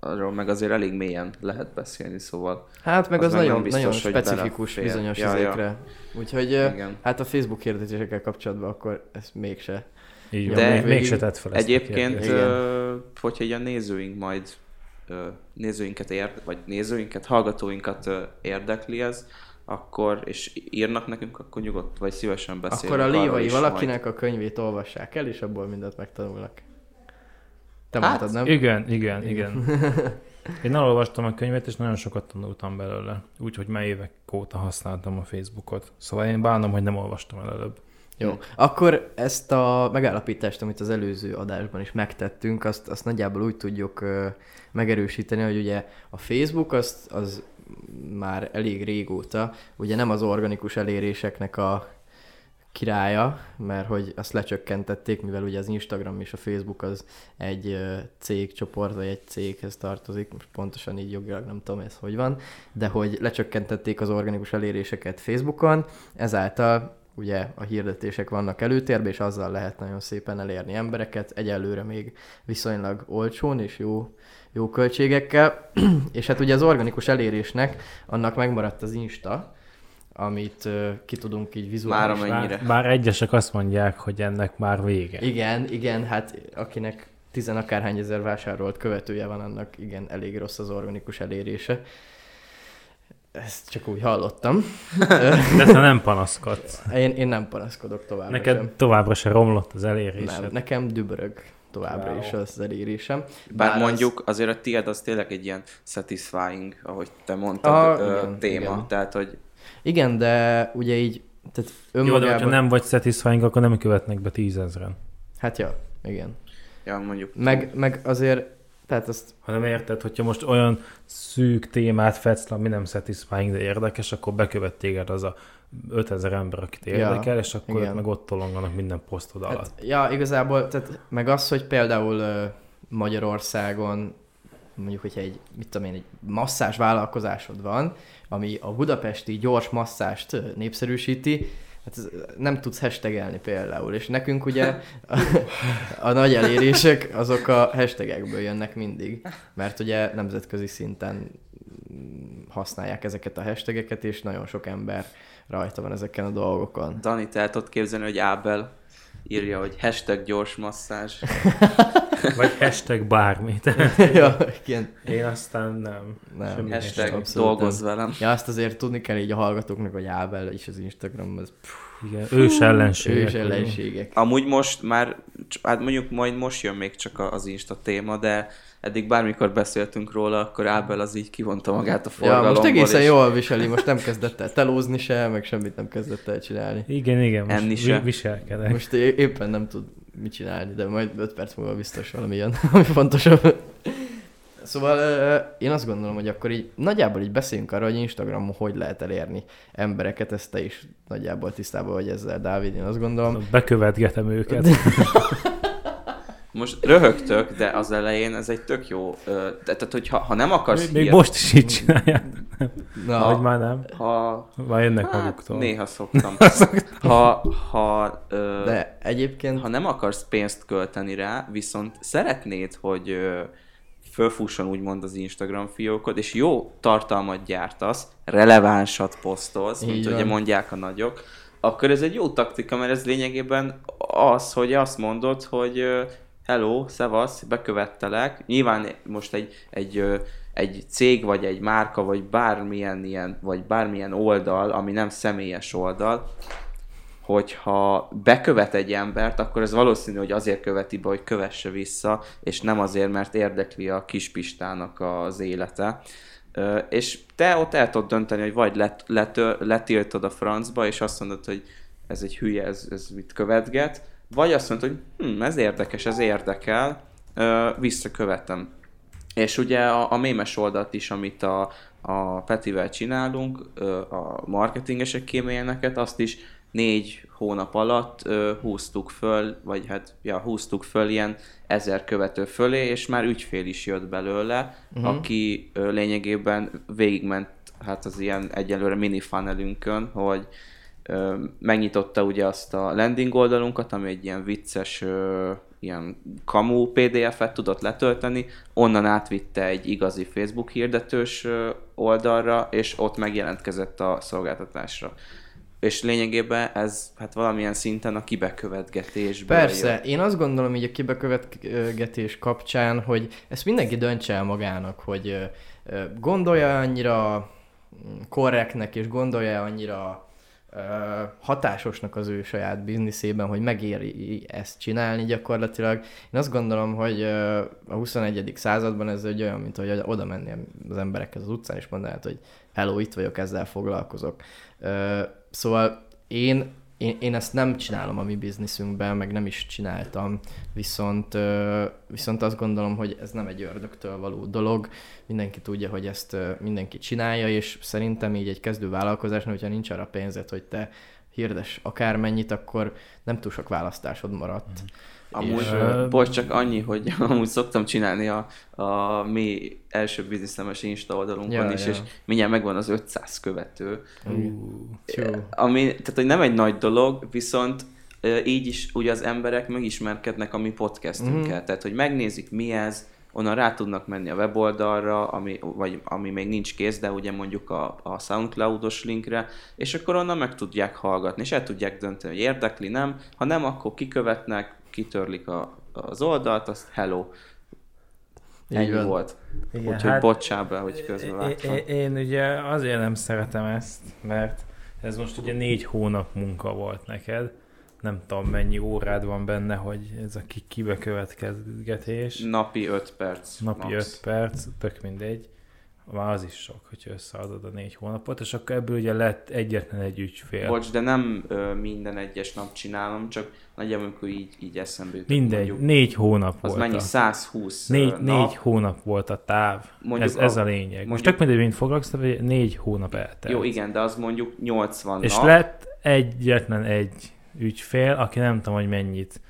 C: arról meg azért elég mélyen lehet beszélni, szóval
A: Hát meg
C: Az
A: az,
C: meg
A: nagyon,
C: biztos,
A: nagyon specifikus
C: belefér.
A: bizonyos
C: Ja, ja.
A: izékre. Úgyhogy ö,
C: igen.
A: hát a Facebook hirdetésekkel kapcsolatban akkor ez mégse.
B: Így
C: De
B: még, mégse tett fel ezt
C: Egyébként, ö, hogyha így a nézőink majd ö, nézőinket ér, vagy nézőinket, hallgatóinkat ö, érdekli ez, akkor, és írnak nekünk, akkor nyugodt, vagy szívesen beszélünk
A: akkor a lévai valakinek a könyvét olvassák el, és abból mindent megtanulnak. Te
C: Hát,
A: mondtad, nem?
B: Igen, igen, igen. [laughs] Én elolvastam a könyvet, és nagyon sokat tanultam belőle. Úgyhogy már évek óta használtam a Facebookot. Szóval én bánom, hogy nem olvastam el előbb.
A: Jó, akkor ezt a megállapítást, amit az előző adásban is megtettünk, azt, azt nagyjából úgy tudjuk ö, megerősíteni, hogy ugye a Facebook az, az már elég régóta, ugye nem az organikus eléréseknek a királya, mert hogy azt lecsökkentették, mivel ugye az Instagram és a Facebook az egy cégcsoport, vagy egy céghez tartozik, most pontosan így jogilag nem tudom ez hogy van, de hogy lecsökkentették az organikus eléréseket Facebookon, ezáltal ugye a hirdetések vannak előtérben, és azzal lehet nagyon szépen elérni embereket, egyelőre még viszonylag olcsón és jó, jó költségekkel, [clears throat] és hát ugye az organikus elérésnek annak megmaradt az Insta, amit uh, ki tudunk így
C: Már
A: vizuálisan.
C: amennyire.
B: Bár, bár egyesek azt mondják, hogy ennek már vége.
A: Igen, igen, hát akinek tizen akárhány ezer vásárolt követője van, annak igen, elég rossz az organikus elérése. Ezt csak úgy hallottam. [laughs]
B: De te nem panaszkodsz.
A: Én, én nem panaszkodok továbbra
B: Neked
A: sem.
B: továbbra se romlott az elérésed.
A: Nem, nekem dübörög továbbra
B: Wow.
A: is az elérésem.
C: Bár
A: az-
C: mondjuk azért a tiéd az tényleg egy ilyen satisfying, ahogy te mondtad,
A: Ah,
C: ö,
A: igen,
C: téma.
A: igen.
C: Tehát, hogy
A: Igen, de ugye így, tehát
B: Jó, de
A: önmagában...
B: hogyha nem vagy satisfying, akkor nem követnek be tízezren.
A: Hát ja, igen.
C: ja, mondjuk
A: Meg, meg azért, tehát azt
B: Hanem érted, hogyha most olyan szűk témát fedsz, le, ami nem satisfying, de érdekes, akkor bekövet téged az a 5000 ember, akit
A: Ja,
B: érdekel, és akkor
A: igen.
B: meg ott tolonganak minden posztod alatt.
A: Hát, ja, igazából, tehát meg az, hogy például Magyarországon mondjuk, hogyha egy, mit tudom én, egy masszás vállalkozásod van, ami a budapesti gyors masszást népszerűsíti, hát ez, nem tudsz hashtagelni például, és nekünk ugye a, [laughs] a nagy elérések azok a hashtagekből jönnek mindig, mert ugye nemzetközi szinten használják ezeket a hashtageket, és nagyon sok ember rajta van ezeken a dolgokon.
C: Dani, te el tudod képzelni, hogy Ábel írja, hogy hashtag gyors masszázs. [laughs]
B: Vagy hashtag bármi. [laughs]
A: ja, ilyen,
B: Én aztán nem.
A: Nem.
B: Semmi
C: Hashtag
B: hashtag.
A: abszolút
C: dolgozz
A: nem.
C: velem.
A: ja, azt azért tudni kell így a hallgatóknak, hogy Ábel is az Instagram, az
B: Igen, ős ellenségek.
A: ős ellenségek.
C: Amúgy most már, hát mondjuk majd most jön még csak az Insta téma, de eddig bármikor beszéltünk róla, akkor Ábel az így kivonta magát a
A: Ja,
C: forgalomból.
A: most egészen
C: és
A: jól viseli, most nem kezdett el telózni se, meg semmit nem kezdett el csinálni.
B: Igen, igen, most
C: Enni se.
B: viselkedek.
A: Most éppen nem tud mit csinálni, de majd 5 perc múlva biztos valami jön, [laughs] ami fontosabb. Szóval én azt gondolom, hogy akkor így nagyjából így beszéljünk arra, hogy Instagramon hogy lehet elérni embereket, ezt te is nagyjából tisztában vagy ezzel, Dávid, én azt gondolom.
B: Bekövetgetem őket. [laughs]
C: Most röhögtök, de az elején ez egy tök jó, ö, te- tehát hogyha ha nem akarsz
B: Még, még most is így csinálják.
A: Na,
B: Vagy már nem.
C: ha
B: Már jönnek
C: Hát,
B: maguktól.
C: néha [laughs] szoktam. ha, ha, ö,
A: de egyébként
C: ha nem akarsz pénzt költeni rá, viszont szeretnéd, hogy ö, fölfusson úgymond az Instagram fiókod, és jó tartalmat gyártasz, relevánsat posztolsz,
A: Így
C: mint
A: van.
C: ugye mondják a nagyok, akkor ez egy jó taktika, mert ez lényegében az, hogy azt mondod, hogy hello, szevasz, bekövettelek. Nyilván most egy, egy, egy cég, vagy egy márka, vagy bármilyen ilyen, vagy bármilyen oldal, ami nem személyes oldal, hogyha bekövet egy embert, akkor ez valószínű, hogy azért követi be, hogy kövesse vissza, és nem azért, mert érdekli a kispistának az élete. És te ott el tudod dönteni, hogy vagy let, letör, letiltod a francba, és azt mondod, hogy ez egy hülye, ez, ez mit követget, vagy azt mondod, hogy hm, ez érdekes, ez érdekel, visszakövetem. És ugye a, a mémes oldalt is, amit a, a Petivel csinálunk, a marketingesek kémélyeneket, azt is négy hónap alatt ö, húztuk föl, vagy hát ja, húztuk föl ilyen ezer követő fölé, és már ügyfél is jött belőle, uh-huh. aki ö, lényegében végigment hát az ilyen egyelőre mini funnelünkön, hogy megnyitotta ugye azt a landing oldalunkat, ami egy ilyen vicces ilyen kamu PDF-et tudott letölteni, onnan átvitte egy igazi Facebook hirdetős oldalra, és ott megjelentkezett a szolgáltatásra. És lényegében ez hát valamilyen szinten a kibekövetgetésből
A: Persze,
C: jön.
A: én azt gondolom így a kibekövetgetés kapcsán, hogy ezt mindenki döntse el magának, hogy gondolja annyira korrektnek, és gondolja annyira hatásosnak az ő saját bizniszében, hogy megéri ezt csinálni gyakorlatilag. Én azt gondolom, hogy a 21. században ez egy olyan, mint hogy oda menni az emberekhez az utcán, és mondanád, hogy hello, itt vagyok, ezzel foglalkozok. Szóval én én, én ezt nem csinálom a mi bizniszünkben, meg nem is csináltam, viszont, viszont azt gondolom, hogy ez nem egy ördögtől való dolog, mindenki tudja, hogy ezt mindenki csinálja, és szerintem így egy kezdő vállalkozásnál, hogyha nincs arra pénzed, hogy te hirdes akármennyit, akkor nem túl sok választásod maradt.
C: Mhm. Amúgy,
A: És,
B: ö,
C: bocs, csak annyi, hogy [laughs] amúgy szoktam csinálni a, a mi első bizniszlemes Insta oldalunkon
A: Ja,
C: is,
A: ja.
C: és mindjárt megvan az 500 követő.
A: Tyú.
C: Ami, tehát, hogy nem egy nagy dolog, viszont így is ugye az emberek megismerkednek a mi podcastünkkel.
A: Mhm.
C: Tehát, hogy megnézik mi ez, onnan rá tudnak menni a weboldalra, ami, vagy ami még nincs kész, de ugye mondjuk a, a Soundcloud-os linkre, és akkor onnan meg tudják hallgatni, és el tudják dönteni, hogy érdekli, nem. Ha nem, akkor kikövetnek, kitörlik a, az oldalt, azt hello.
A: Így
C: Ennyi
A: van.
C: volt.
B: Igen,
C: Úgyhogy
B: hát-
C: bocsá be, hogy közben
B: Én, én, ugye azért nem szeretem ezt, mert ez most ugye négy hónap munka volt neked. Nem tudom, mennyi órád van benne, hogy ez a ki- kibe következgetés.
C: Napi 5 perc.
B: Napi. 5 perc, tök mindegy. Már az is sok, hogyha összeadod a négy hónapot, és akkor ebből ugye lett egyetlen egy ügyfél.
C: Bocs, de nem ö, minden egyes nap csinálom, csak nagyjából amikor így, így eszembe jutott.
B: Mindegy,
C: mondjuk,
B: négy hónap
C: Az
B: volt.
C: mennyi?
B: a-
C: 120
B: Négy,
C: nap.
B: négy hónap volt a táv.
C: Mondjuk
B: ez, ez
C: a-
B: a lényeg. Most
C: mondjuk-
B: tök mindegy, mint foglalkoztatva, hogy négy hónap eltelt.
C: Jó, igen, de az mondjuk 80
B: És
C: nap.
B: lett egyetlen egy ügyfél, aki nem tudom, hogy mennyit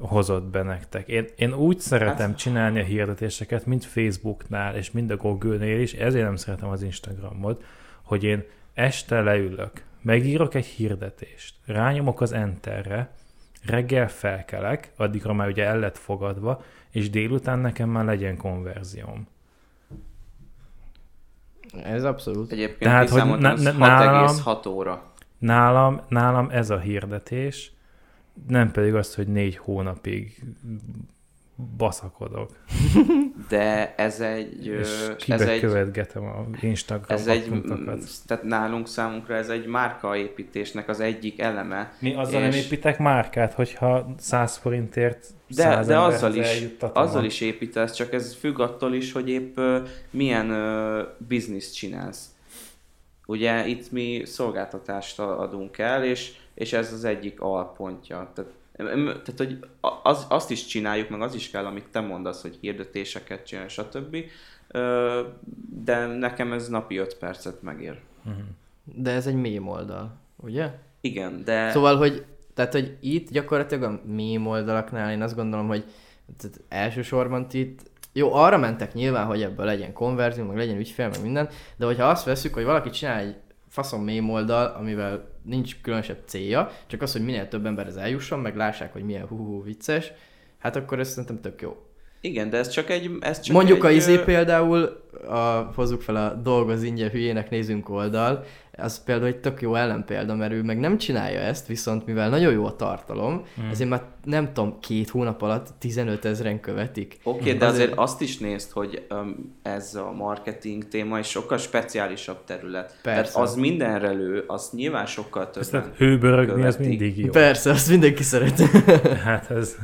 B: hozott be nektek. Én, én úgy szeretem
C: Hát-
B: csinálni a hirdetéseket, mint Facebooknál, és mind a Google-nél is, ezért nem szeretem az Instagramot, hogy én este leülök, megírok egy hirdetést, rányomok az Enterre, reggel felkelek, addigra már ugye el lett fogadva, és délután nekem már legyen konverzióm.
A: Ez abszolút.
C: Egyébként
B: Tehát, hogy nálam-
C: 6,6 óra.
B: Nálam, nálam ez a hirdetés, nem pedig az, hogy négy hónapig baszakodok,
C: De ez egy...
B: és
C: Ez egy,
B: követgetem a Instagram
C: ez egy, tehát nálunk számunkra ez egy márkaépítésnek az egyik eleme.
B: Mi azzal nem
C: és-
B: építek márkát, hogyha 100 forintért
C: De,
B: 100
C: de azzal is, azzal is építesz, csak ez függ attól is, hogy épp milyen ö, bizniszt csinálsz. Ugye itt mi szolgáltatást adunk el, és, és ez az egyik alpontja. Tehát, tehát hogy az, azt is csináljuk, meg az is kell, amit te mondasz, hogy hirdetéseket csinálj, stb. De nekem ez napi 5 percet megér.
B: Mhm.
A: De ez egy mém oldal, ugye?
C: Igen, de...
A: Szóval, hogy, tehát, hogy itt gyakorlatilag a mém oldalaknál én azt gondolom, hogy tehát elsősorban itt jó, arra mentek nyilván, hogy ebből legyen konverzió, meg legyen ügyfél, meg minden, de hogyha azt veszük, hogy valaki csinál egy faszom mém oldal, amivel nincs különösebb célja, csak az, hogy minél több emberhez eljusson, meg lássák, hogy milyen hú vicces, hát akkor ez szerintem tök jó.
C: Igen, de ez csak egy... Ez csak
A: Mondjuk
C: egy,
A: a izé például, a, hozzuk fel a dolgoz ingyen hülyének nézünk oldal, az például egy tök jó ellenpélda, mert ő meg nem csinálja ezt, viszont mivel nagyon jó a tartalom, hmm. ezért már nem tudom, két hónap alatt 15 ezeren követik.
C: Oké, okay, de
A: Azért-
C: azért azt is nézd, hogy um, ez a marketing téma egy sokkal speciálisabb terület.
A: Persze.
C: Tehát az mindenre lő, az nyilván sokkal
B: Ezt
C: többen
B: tehát hőbörögni, az
C: követik.
B: mindig jó.
A: Persze, azt mindenki szeret.
B: Hát ez,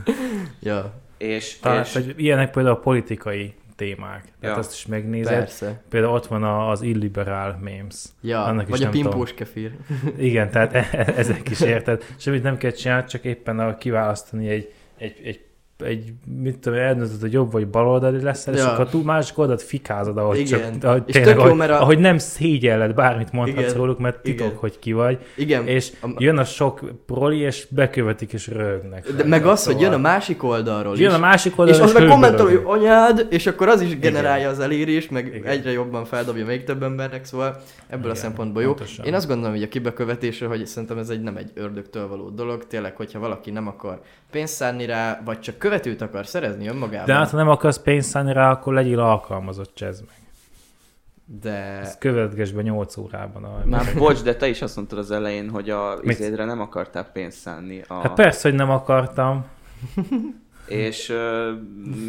A: ja,
C: És,
B: talán,
C: és
B: hogy ilyenek például a politikai témák. Tehát
C: Ja.
B: azt is megnézed.
A: persze.
B: Például ott van a- az illiberál memes.
A: Ja,
B: Annak is
A: vagy a
B: nem tudom.
A: pimpós kefir. [laughs]
B: Igen, tehát e- e- ezek is [laughs] érted. Semmit nem kell csinálni, csak éppen a kiválasztani egy, egy, egy egy, mit tudom, eldöntöd, hogy jobb vagy baloldali leszel, ja. és akkor túl másik oldalt fikázod, ahogy
A: Igen.
B: csak, ahogy,
A: És
B: tényleg,
A: jó,
B: ahogy,
A: a-
B: ahogy nem szégyelled bármit mondhatsz
A: Igen.
B: róluk, mert titok,
A: Igen.
B: hogy ki vagy,
A: Igen,
B: és
A: a-
B: jön a sok proli, és bekövetik, és röhögnek.
A: de meg az, hogy jön a másik oldalról
B: Jön
A: is.
B: a másik
A: És
B: oldalról,
A: az meg
B: hőbörög.
A: kommentel, hogy anyád, és akkor az is generálja az elérést, meg
B: Igen.
A: egyre jobban feldobja még több embernek, szóval ebből
B: Igen,
A: a szempontból jó.
B: pontosan.
A: Én azt gondolom, hogy a kibekövetésre, hogy szerintem ez egy nem egy ördögtől való dolog, tényleg, hogyha valaki nem akar pénzt szánni rá, vagy csak követőt akar szerezni önmagában,
B: De hát, ha nem akarsz pénzt szállni rá, akkor legyél alkalmazott, csezd meg.
A: de
B: Ezt követgesd be 8 órában. A...
C: már bocs, de te is azt mondtad az elején, hogy a
B: Mit?
C: izédre nem akartál pénzt szánni. A...
B: Hát persze, hogy nem akartam.
C: És ö,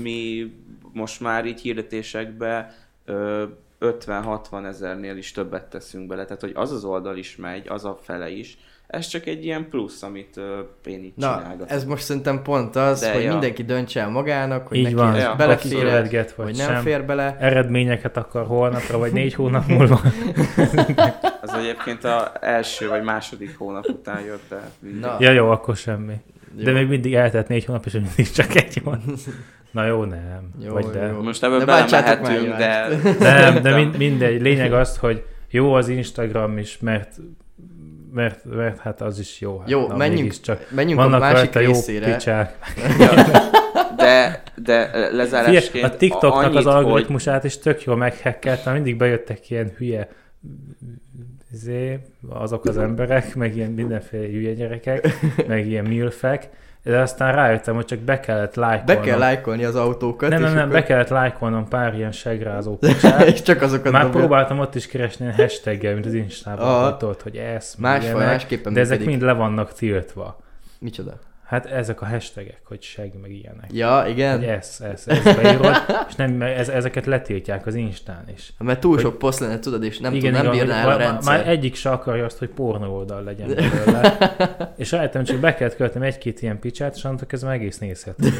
C: mi most már így hirdetésekbe ö, 50-60 ezernél is többet teszünk bele, tehát hogy az az oldal is megy, az a fele is, ez csak egy ilyen plusz, amit ö, én így
A: Na,
C: csinálgatok.
A: ez most szerintem pont az,
C: De
A: hogy
C: ja.
A: mindenki döntse el magának, hogy
B: Így
A: neki
B: van,
C: Ja.
A: Belefér vagy
B: vagy
A: nem
B: sem.
A: fér bele.
B: Eredményeket akar holnapra, vagy négy hónap múlva. [laughs]
C: Az egyébként a első vagy második hónap után jött, mindegy.
A: Na.
B: Ja, jó, akkor semmi. De
A: Jó.
B: még mindig eltett négy hónap, és mindig csak egy van. Na jó, nem.
A: Jó,
B: vagy de.
A: jó.
C: Most ebből belemehetünk, de...
B: Nem, de mind, mindegy. Lényeg az, hogy jó az Instagram is, mert mert, mert hát az is jó. Hát,
A: Jó,
B: na,
A: menjünk,
B: Csak
A: menjünk a
B: vannak
A: másik
B: rajta jó
A: részére.
B: picsák.
C: De, de
B: Figyelj,
C: lezárásként
B: a TikToknak
C: annyit,
B: az
C: hogy
B: algoritmusát is tök jól meghekkeltem, mindig bejöttek ilyen hülye izé, azok az emberek, meg ilyen mindenféle hülye gyerekek, meg ilyen milfek, de aztán rájöttem, hogy csak be kellett lájkolnom.
A: Be kell lájkolni az autókat.
B: Nem, nem, nem,
A: akkor-
B: be kellett lájkolnom pár ilyen segrázó [laughs] picsát.
A: és csak azokat
B: Már
A: dobja.
B: próbáltam ott is keresni ilyen hashtaggel, mint az Instában, hogy tudod, hogy ez,
A: Másfaj, másképpen
B: de ezek
A: működik.
B: mind le vannak tiltva.
A: Micsoda?
B: Hát ezek a hashtagek, hogy seg, meg ilyenek.
A: Ja,
B: Hogy
A: igen.
B: ez, ez, ez beírod, és nem, ez, ezeket letiltják az Instán is.
A: Mert túl
B: Hogy-
A: sok poszt lenne, tudod, és nem,
B: igen,
A: tud, nem bírná
B: hogy
A: el a rendszer.
B: Már egyik se akarja azt, hogy pornó oldal legyen belőle. [laughs] és rájöttem, csak be kellett költem egy-két ilyen picsát, és annak ez egész nézhető. [laughs]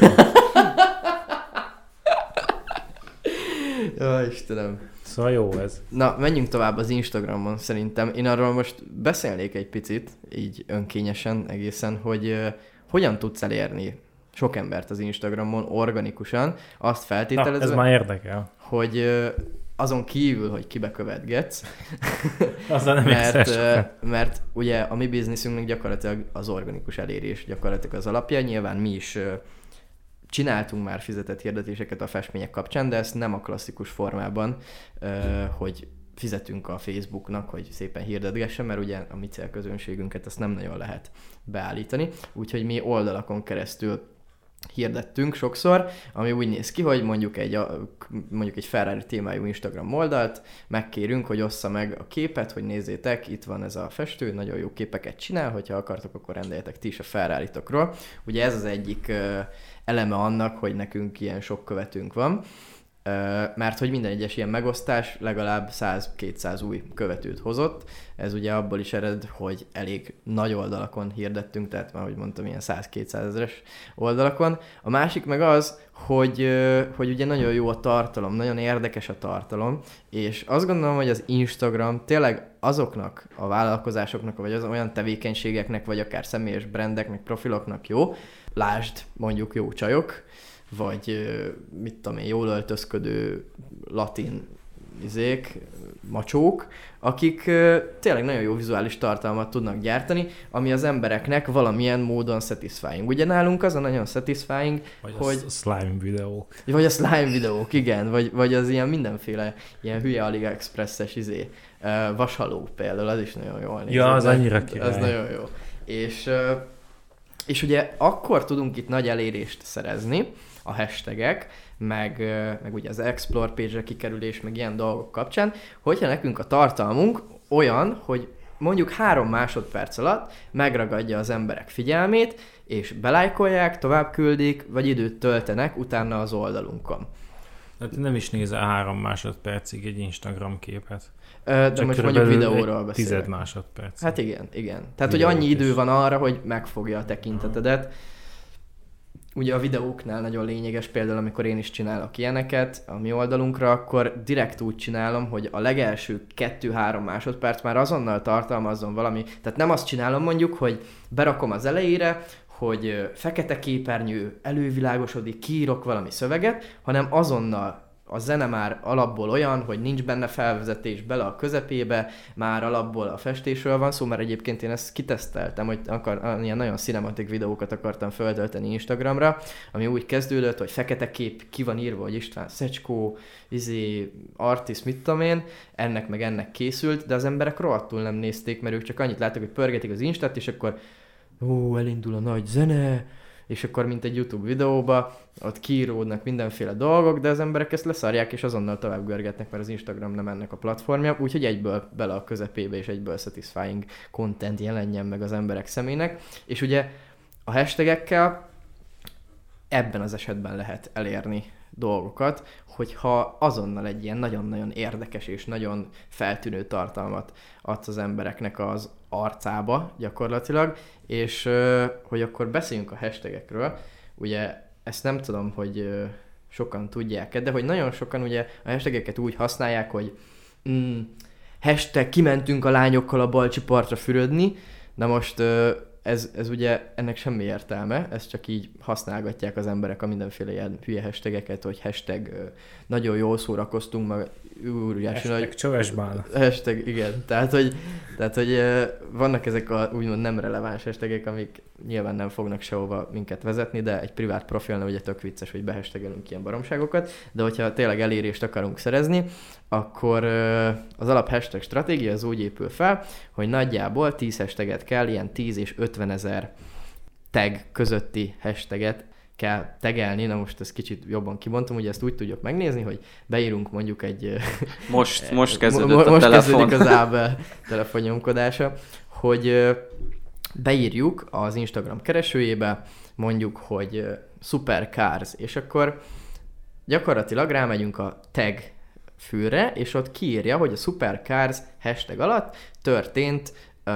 A: Ja, Istenem.
B: Szóval jó ez.
A: Na, menjünk tovább az Instagramon szerintem. Én arról most beszélnék egy picit, így önkényesen egészen, hogy hogyan tudsz elérni sok embert az Instagramon organikusan, azt
B: Na,
A: feltételezve,
B: ez már érdekel.
A: hogy azon kívül, hogy kibe követgetsz, [laughs]
B: Azzal nem
A: mert, mert ugye a mi bizniszünknek gyakorlatilag az organikus elérés gyakorlatilag az alapja. Nyilván mi is csináltunk már fizetett hirdetéseket a festmények kapcsán, de ezt nem a klasszikus formában, hogy fizetünk a Facebooknak, hogy szépen hirdetgessen, mert ugye a mi célközönségünket ezt nem nagyon lehet beállítani. Úgyhogy mi oldalakon keresztül hirdettünk sokszor, ami úgy néz ki, hogy mondjuk egy, a- mondjuk egy Ferrari témájú Instagram oldalt, megkérünk, hogy ossza meg a képet, hogy nézzétek, itt van ez a festő, nagyon jó képeket csinál, hogyha akartok, akkor rendeljetek ti is a ferrari -tokról. Ugye ez az egyik eleme annak, hogy nekünk ilyen sok követünk van, mert hogy minden egyes ilyen megosztás legalább 100-200 új követőt hozott. Ez ugye abból is ered, hogy elég nagy oldalakon hirdettünk, tehát már, hogy mondtam, ilyen 100-200 ezeres oldalakon. A másik meg az, hogy, hogy ugye nagyon jó a tartalom, nagyon érdekes a tartalom, és azt gondolom, hogy az Instagram tényleg azoknak a vállalkozásoknak, vagy az olyan tevékenységeknek, vagy akár személyes brandeknek, profiloknak jó, lásd mondjuk jó csajok, vagy mit tudom én, jól öltözködő latin izék, macsók, akik tényleg nagyon jó vizuális tartalmat tudnak gyártani, ami az embereknek valamilyen módon satisfying. Ugye nálunk az a nagyon satisfying,
B: Vagy
A: hogy-
B: a slime videók.
A: vagy a slime videók, igen, vagy, vagy az ilyen mindenféle ilyen hülye AliExpress-es izé, vasaló például, az is nagyon jól néz.
B: Ja, az annyira
A: Az
B: király.
A: nagyon jó. És, és ugye akkor tudunk itt nagy elérést szerezni, a hashtagek, meg, meg ugye az explore page kikerülés, meg ilyen dolgok kapcsán, hogyha nekünk a tartalmunk olyan, hogy mondjuk három másodperc alatt megragadja az emberek figyelmét, és belájkolják, tovább küldik, vagy időt töltenek utána az oldalunkon.
B: Hát nem is nézel három másodpercig egy Instagram képet.
A: De
B: Csak
A: most mondjuk videóról beszélek.
B: Tized másodperc.
A: Hát igen, igen. Tehát, hogy
B: Videót
A: annyi
B: is.
A: idő van arra, hogy megfogja a tekintetedet. Ugye a videóknál nagyon lényeges például, amikor én is csinálok ilyeneket a mi oldalunkra, akkor direkt úgy csinálom, hogy a legelső 2-3 másodperc már azonnal tartalmazzon valami. Tehát nem azt csinálom mondjuk, hogy berakom az elejére, hogy fekete képernyő elővilágosodik, kiírok valami szöveget, hanem azonnal a zene már alapból olyan, hogy nincs benne felvezetés bele a közepébe, már alapból a festésről van szó, mert egyébként én ezt kiteszteltem, hogy akar, ilyen nagyon cinematik videókat akartam feltölteni Instagramra, ami úgy kezdődött, hogy fekete kép, ki van írva, hogy István Szecskó, izé, artist, mit tudom én, ennek meg ennek készült, de az emberek rohadtul nem nézték, mert ők csak annyit láttak, hogy pörgetik az Instát, és akkor ó, elindul a nagy zene, és akkor mint egy YouTube videóba, ott kiíródnak mindenféle dolgok, de az emberek ezt leszarják, és azonnal tovább görgetnek, mert az Instagram nem ennek a platformja, úgyhogy egyből bele a közepébe, és egyből satisfying content jelenjen meg az emberek szemének. És ugye a hashtagekkel ebben az esetben lehet elérni dolgokat, hogyha azonnal egy ilyen nagyon-nagyon érdekes és nagyon feltűnő tartalmat adsz az embereknek az arcába gyakorlatilag, és hogy akkor beszéljünk a hashtagekről, ugye ezt nem tudom, hogy sokan tudják de hogy nagyon sokan ugye a hashtageket úgy használják, hogy mm, hashtag kimentünk a lányokkal a Balcsi partra fürödni, na most ez, ez ugye ennek semmi értelme, ezt csak így használgatják az emberek a mindenféle ilyen hülye hashtageket, hogy hashtag nagyon jól szórakoztunk, meg
B: óriási nagy... Csövesbál.
A: Hashtag, igen. Tehát, hogy, tehát, hogy vannak ezek a úgymond nem releváns hashtagek, amik nyilván nem fognak sehova minket vezetni, de egy privát profilnál ugye tök vicces, hogy behestegelünk ilyen baromságokat, de hogyha tényleg elérést akarunk szerezni, akkor az alap hashtag stratégia az úgy épül fel, hogy nagyjából 10 hashtaget kell, ilyen 10 és 50 ezer tag közötti hashtaget kell tegelni, na most ezt kicsit jobban kibontom, ugye ezt úgy tudjuk megnézni, hogy beírunk mondjuk egy...
C: Most, [laughs] most kezdődött a most telefon.
A: kezdődik az Ábel telefonnyomkodása, hogy beírjuk az Instagram keresőjébe, mondjuk, hogy supercars, és akkor gyakorlatilag rámegyünk a tag fülre, és ott kiírja, hogy a supercars hashtag alatt történt uh,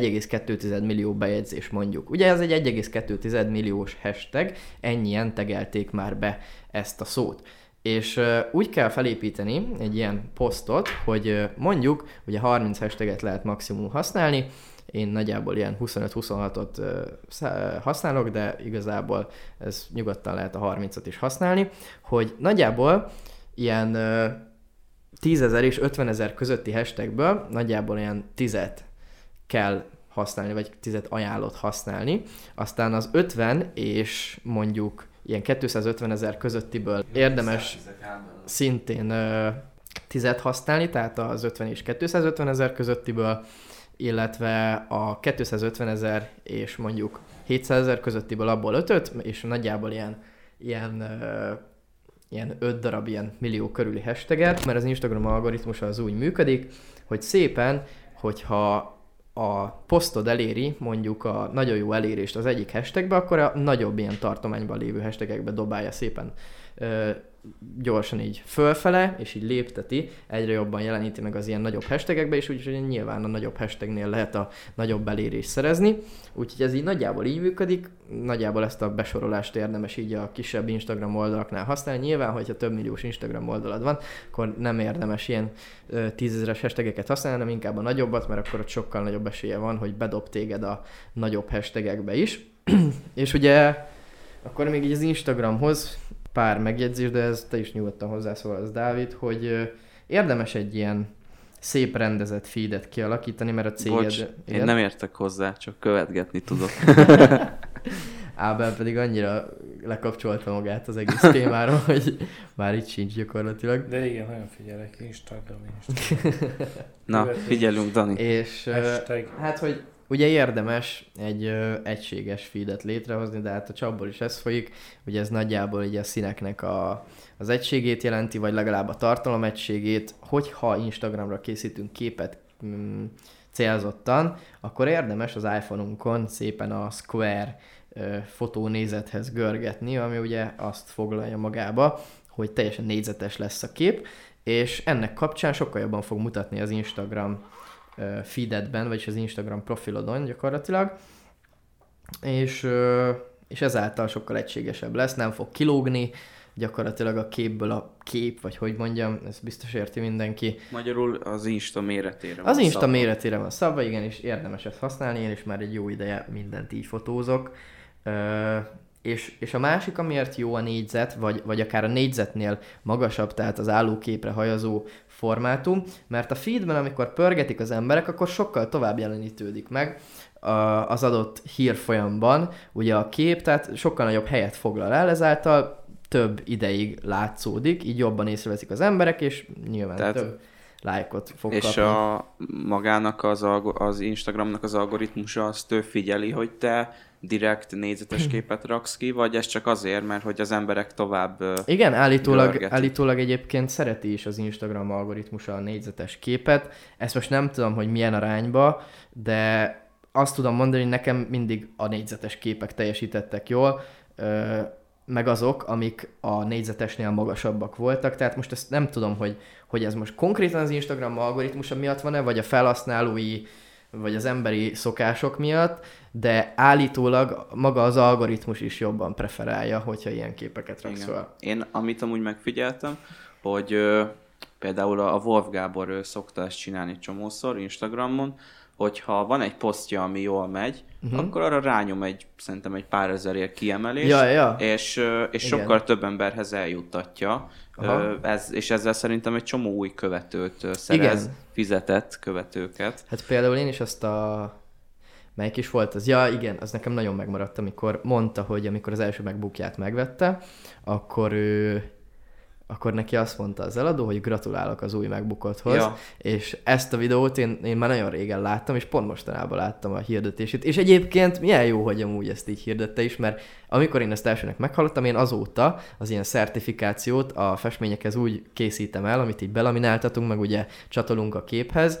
A: 1,2 millió bejegyzés mondjuk. Ugye ez egy 1,2 milliós hashtag, ennyien tegelték már be ezt a szót. És úgy kell felépíteni egy ilyen posztot, hogy mondjuk, ugye 30 hashtaget lehet maximum használni, én nagyjából ilyen 25-26-ot uh, használok, de igazából ez nyugodtan lehet a 30-at is használni, hogy nagyjából ilyen uh, 10 ezer és 50 ezer közötti hashtagből nagyjából ilyen 10 kell használni, vagy tizet ajánlott használni. Aztán az 50 és mondjuk ilyen 250 ezer közöttiből érdemes szintén ö, tizet használni, tehát az 50 és 250 ezer közöttiből, illetve a 250 ezer és mondjuk 700 ezer közöttiből abból 5 és nagyjából ilyen, ilyen ö, ilyen 5 darab ilyen millió körüli hashtaget, mert az Instagram algoritmusa az úgy működik, hogy szépen, hogyha a posztod eléri mondjuk a nagyon jó elérést az egyik hashtagbe, akkor a nagyobb ilyen tartományban lévő hashtagekbe dobálja szépen gyorsan így fölfele, és így lépteti, egyre jobban jeleníti meg az ilyen nagyobb hashtagekbe, és úgyhogy nyilván a nagyobb hashtagnél lehet a nagyobb elérést szerezni. Úgyhogy ez így nagyjából így működik, nagyjából ezt a besorolást érdemes így a kisebb Instagram oldalaknál használni. Nyilván, hogyha több milliós Instagram oldalad van, akkor nem érdemes ilyen tízezeres hashtageket használni, hanem inkább a nagyobbat, mert akkor ott sokkal nagyobb esélye van, hogy bedob téged a nagyobb hashtagekbe is. [clears throat] és ugye akkor még így az Instagramhoz pár megjegyzés, de ez te is nyugodtan hozzászólsz, Dávid, hogy érdemes egy ilyen szép rendezett feedet kialakítani, mert a céged... Bocs,
C: én nem értek hozzá, csak követgetni tudok. [laughs]
A: Ábel pedig annyira lekapcsolta magát az egész témáról, [laughs] hogy már itt sincs gyakorlatilag.
B: De igen, nagyon figyelek, Instagram, Instagram. [laughs]
C: Na, figyelünk, Dani.
A: És Hashtag. hát, hogy Ugye érdemes egy ö, egységes feedet létrehozni, de hát a csapból is ez folyik, ugye ez nagyjából ugye a színeknek a, az egységét jelenti, vagy legalább a tartalom egységét, hogyha Instagramra készítünk képet mm, célzottan, akkor érdemes az iPhone-unkon szépen a Square ö, fotónézethez görgetni, ami ugye azt foglalja magába, hogy teljesen négyzetes lesz a kép, és ennek kapcsán sokkal jobban fog mutatni az Instagram feededben, vagyis az Instagram profilodon gyakorlatilag, és, és ezáltal sokkal egységesebb lesz, nem fog kilógni, gyakorlatilag a képből a kép, vagy hogy mondjam, ez biztos érti mindenki.
C: Magyarul az Insta méretére
A: van Az Insta szabva. méretére van szabva, igen, és érdemes ezt használni, én is már egy jó ideje mindent így fotózok. És, és a másik, amiért jó a négyzet, vagy, vagy akár a négyzetnél magasabb, tehát az állóképre hajazó formátum, mert a feedben, amikor pörgetik az emberek, akkor sokkal tovább jelenítődik meg az adott hírfolyamban, ugye a kép, tehát sokkal nagyobb helyet foglal el, ezáltal több ideig látszódik, így jobban észreveszik az emberek, és nyilván tehát, több lájkot fog
C: És
A: kapni.
C: a magának az, az Instagramnak az algoritmusa azt ő figyeli, hogy te direkt négyzetes [clears throat] képet raksz ki, vagy ez csak azért, mert hogy az emberek tovább
A: Igen, állítólag, állítólag egyébként szereti is az Instagram algoritmusa a négyzetes képet. Ezt most nem tudom, hogy milyen arányba, de azt tudom mondani, hogy nekem mindig a négyzetes képek teljesítettek jól, meg azok, amik a négyzetesnél magasabbak voltak, tehát most ezt nem tudom, hogy, hogy ez most konkrétan az Instagram algoritmusa miatt van-e, vagy a felhasználói vagy az emberi szokások miatt, de állítólag maga az algoritmus is jobban preferálja, hogyha ilyen képeket raksz fel.
C: Én amit amúgy megfigyeltem, hogy ö, például a Wolf Gábor ő szokta ezt csinálni csomószor Instagramon, hogyha van egy posztja, ami jól megy, uh-huh. akkor arra rányom egy, szerintem egy pár ezerért kiemelés,
A: Ja, ja.
C: és, és
A: Igen.
C: sokkal több emberhez eljuttatja,
A: Aha.
C: Ez, és ezzel szerintem egy csomó új követőt szerez,
A: Igen.
C: fizetett követőket.
A: Hát például én is azt a... Melyik is volt az? Ja, igen, az nekem nagyon megmaradt, amikor mondta, hogy amikor az első megbukját megvette, akkor ő akkor neki azt mondta az eladó, hogy gratulálok az új megbukothoz,
C: Ja.
A: és ezt a videót én, én már nagyon régen láttam, és pont mostanában láttam a hirdetését, és egyébként milyen jó, hogy amúgy ezt így hirdette is, mert amikor én ezt elsőnek meghallottam, én azóta az ilyen szertifikációt a festményekhez úgy készítem el, amit így belamináltatunk, meg ugye csatolunk a képhez,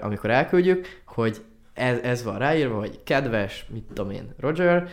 A: amikor elküldjük, hogy ez, ez van ráírva, hogy kedves, mit tudom én, Roger,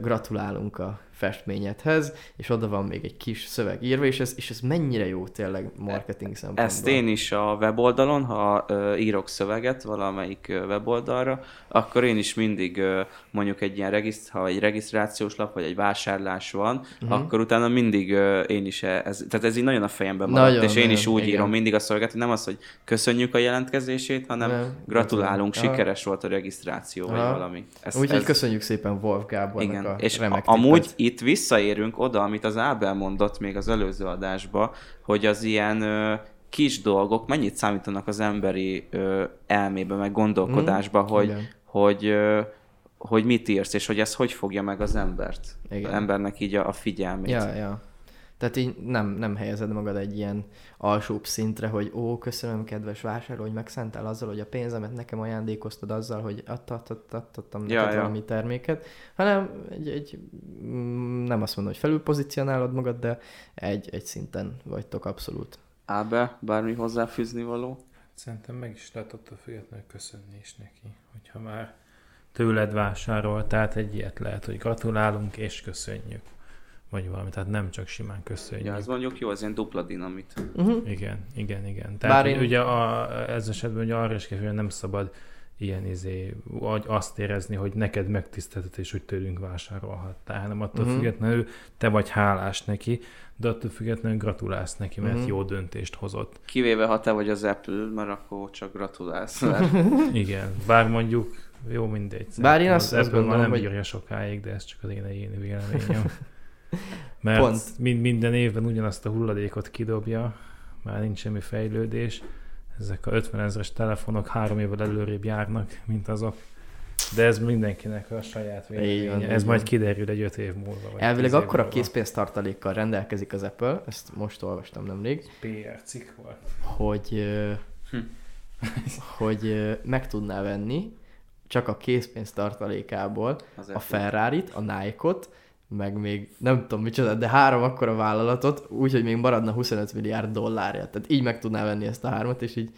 A: gratulálunk a festményedhez, és oda van még egy kis szöveg írva, és ez, és ez mennyire jó tényleg marketing szempontból.
C: Ezt én is a weboldalon, ha ö, írok szöveget valamelyik ö, weboldalra, akkor én is mindig ö, mondjuk egy ilyen regiszt, ha egy regisztrációs lap, vagy egy vásárlás van, uh-huh. akkor utána mindig ö, én is, e- ez, tehát ez így nagyon a fejemben maradt,
A: Nagyon,
C: és én is úgy
A: igen.
C: írom mindig a szolgáltat, hogy nem az, hogy köszönjük a jelentkezését, hanem
A: Nem,
C: gratulálunk.
A: Aha.
C: sikeres volt a regisztráció, vagy
A: Aha.
C: valami. Ez,
A: Úgyhogy
C: ez-
A: köszönjük szépen Wolf Gábornak
C: igen,
A: a
C: és
A: remek
C: a, amúgy. Itt visszaérünk oda, amit az Ábel mondott még az előző adásba, hogy az ilyen ö, kis dolgok mennyit számítanak az emberi ö, elmébe, meg gondolkodásba, hogy,
A: igen.
C: hogy, ö, hogy mit írsz, és hogy ez hogy fogja meg az embert.
A: Igen.
C: Az embernek így a, a figyelmét.
A: Ja, ja. Tehát így nem, nem helyezed magad egy ilyen alsóbb szintre, hogy ó, köszönöm, kedves vásárló, hogy megszántál azzal, hogy a pénzemet nekem ajándékoztad azzal, hogy adtam
C: Ja,
A: neked
C: ja.
A: valami terméket, hanem egy, egy, mm, nem azt mondom, hogy felülpozícionálod magad, de egy, egy szinten vagytok abszolút.
C: Ábel, bármi hozzáfűzni való?
B: Szerintem meg is lehet attól függetlenül köszönni is neki, hogyha már tőled vásárol, tehát egy ilyet lehet, hogy gratulálunk és köszönjük. Vagy valami, tehát nem csak simán köszönjük.
C: Ja, ez mondjuk jó, az ilyen dupla dinamit.
A: Uh-huh.
B: Igen, igen, igen. Tehát
A: Bár én-
B: ugye a, ez esetben ugye arra is kell, hogy nem szabad ilyen izé, vagy azt érezni, hogy neked megtiszteltetés, hogy tőlünk vásárolhattál, hanem attól uh-huh. függetlenül te vagy hálás neki, de attól függetlenül gratulálsz neki, mert uh-huh. jó döntést hozott.
C: Kivéve, ha te vagy az Apple, mert akkor csak gratulálsz. Mert [laughs]
B: Igen, bár mondjuk jó mindegy.
A: Bár én azt-
B: az
A: azt gondolom,
B: nem
A: hogy-
B: bírja sokáig, de ez csak az én egyéni véleményem. [laughs] Mert
A: Pont.
B: Mind, minden évben ugyanazt a hulladékot kidobja, már nincs semmi fejlődés. Ezek a 50 ezeres telefonok három évvel előrébb járnak, mint azok. De ez mindenkinek a saját véleménye. Ez majd kiderül egy öt év múlva. Vagy
A: Elvileg akkora készpénztartalékkal rendelkezik az Apple, ezt most olvastam nemrég,
B: PR cikk volt.
A: hogy,
C: Hm. [laughs]
A: hogy meg tudná venni csak a készpénz tartalékából
C: az
A: a. Ferrari-t, a Nike-ot, meg még nem tudom micsoda, de három akkora vállalatot, úgyhogy még maradna 25 milliárd dollárja. Tehát így meg tudná venni ezt a hármat, és így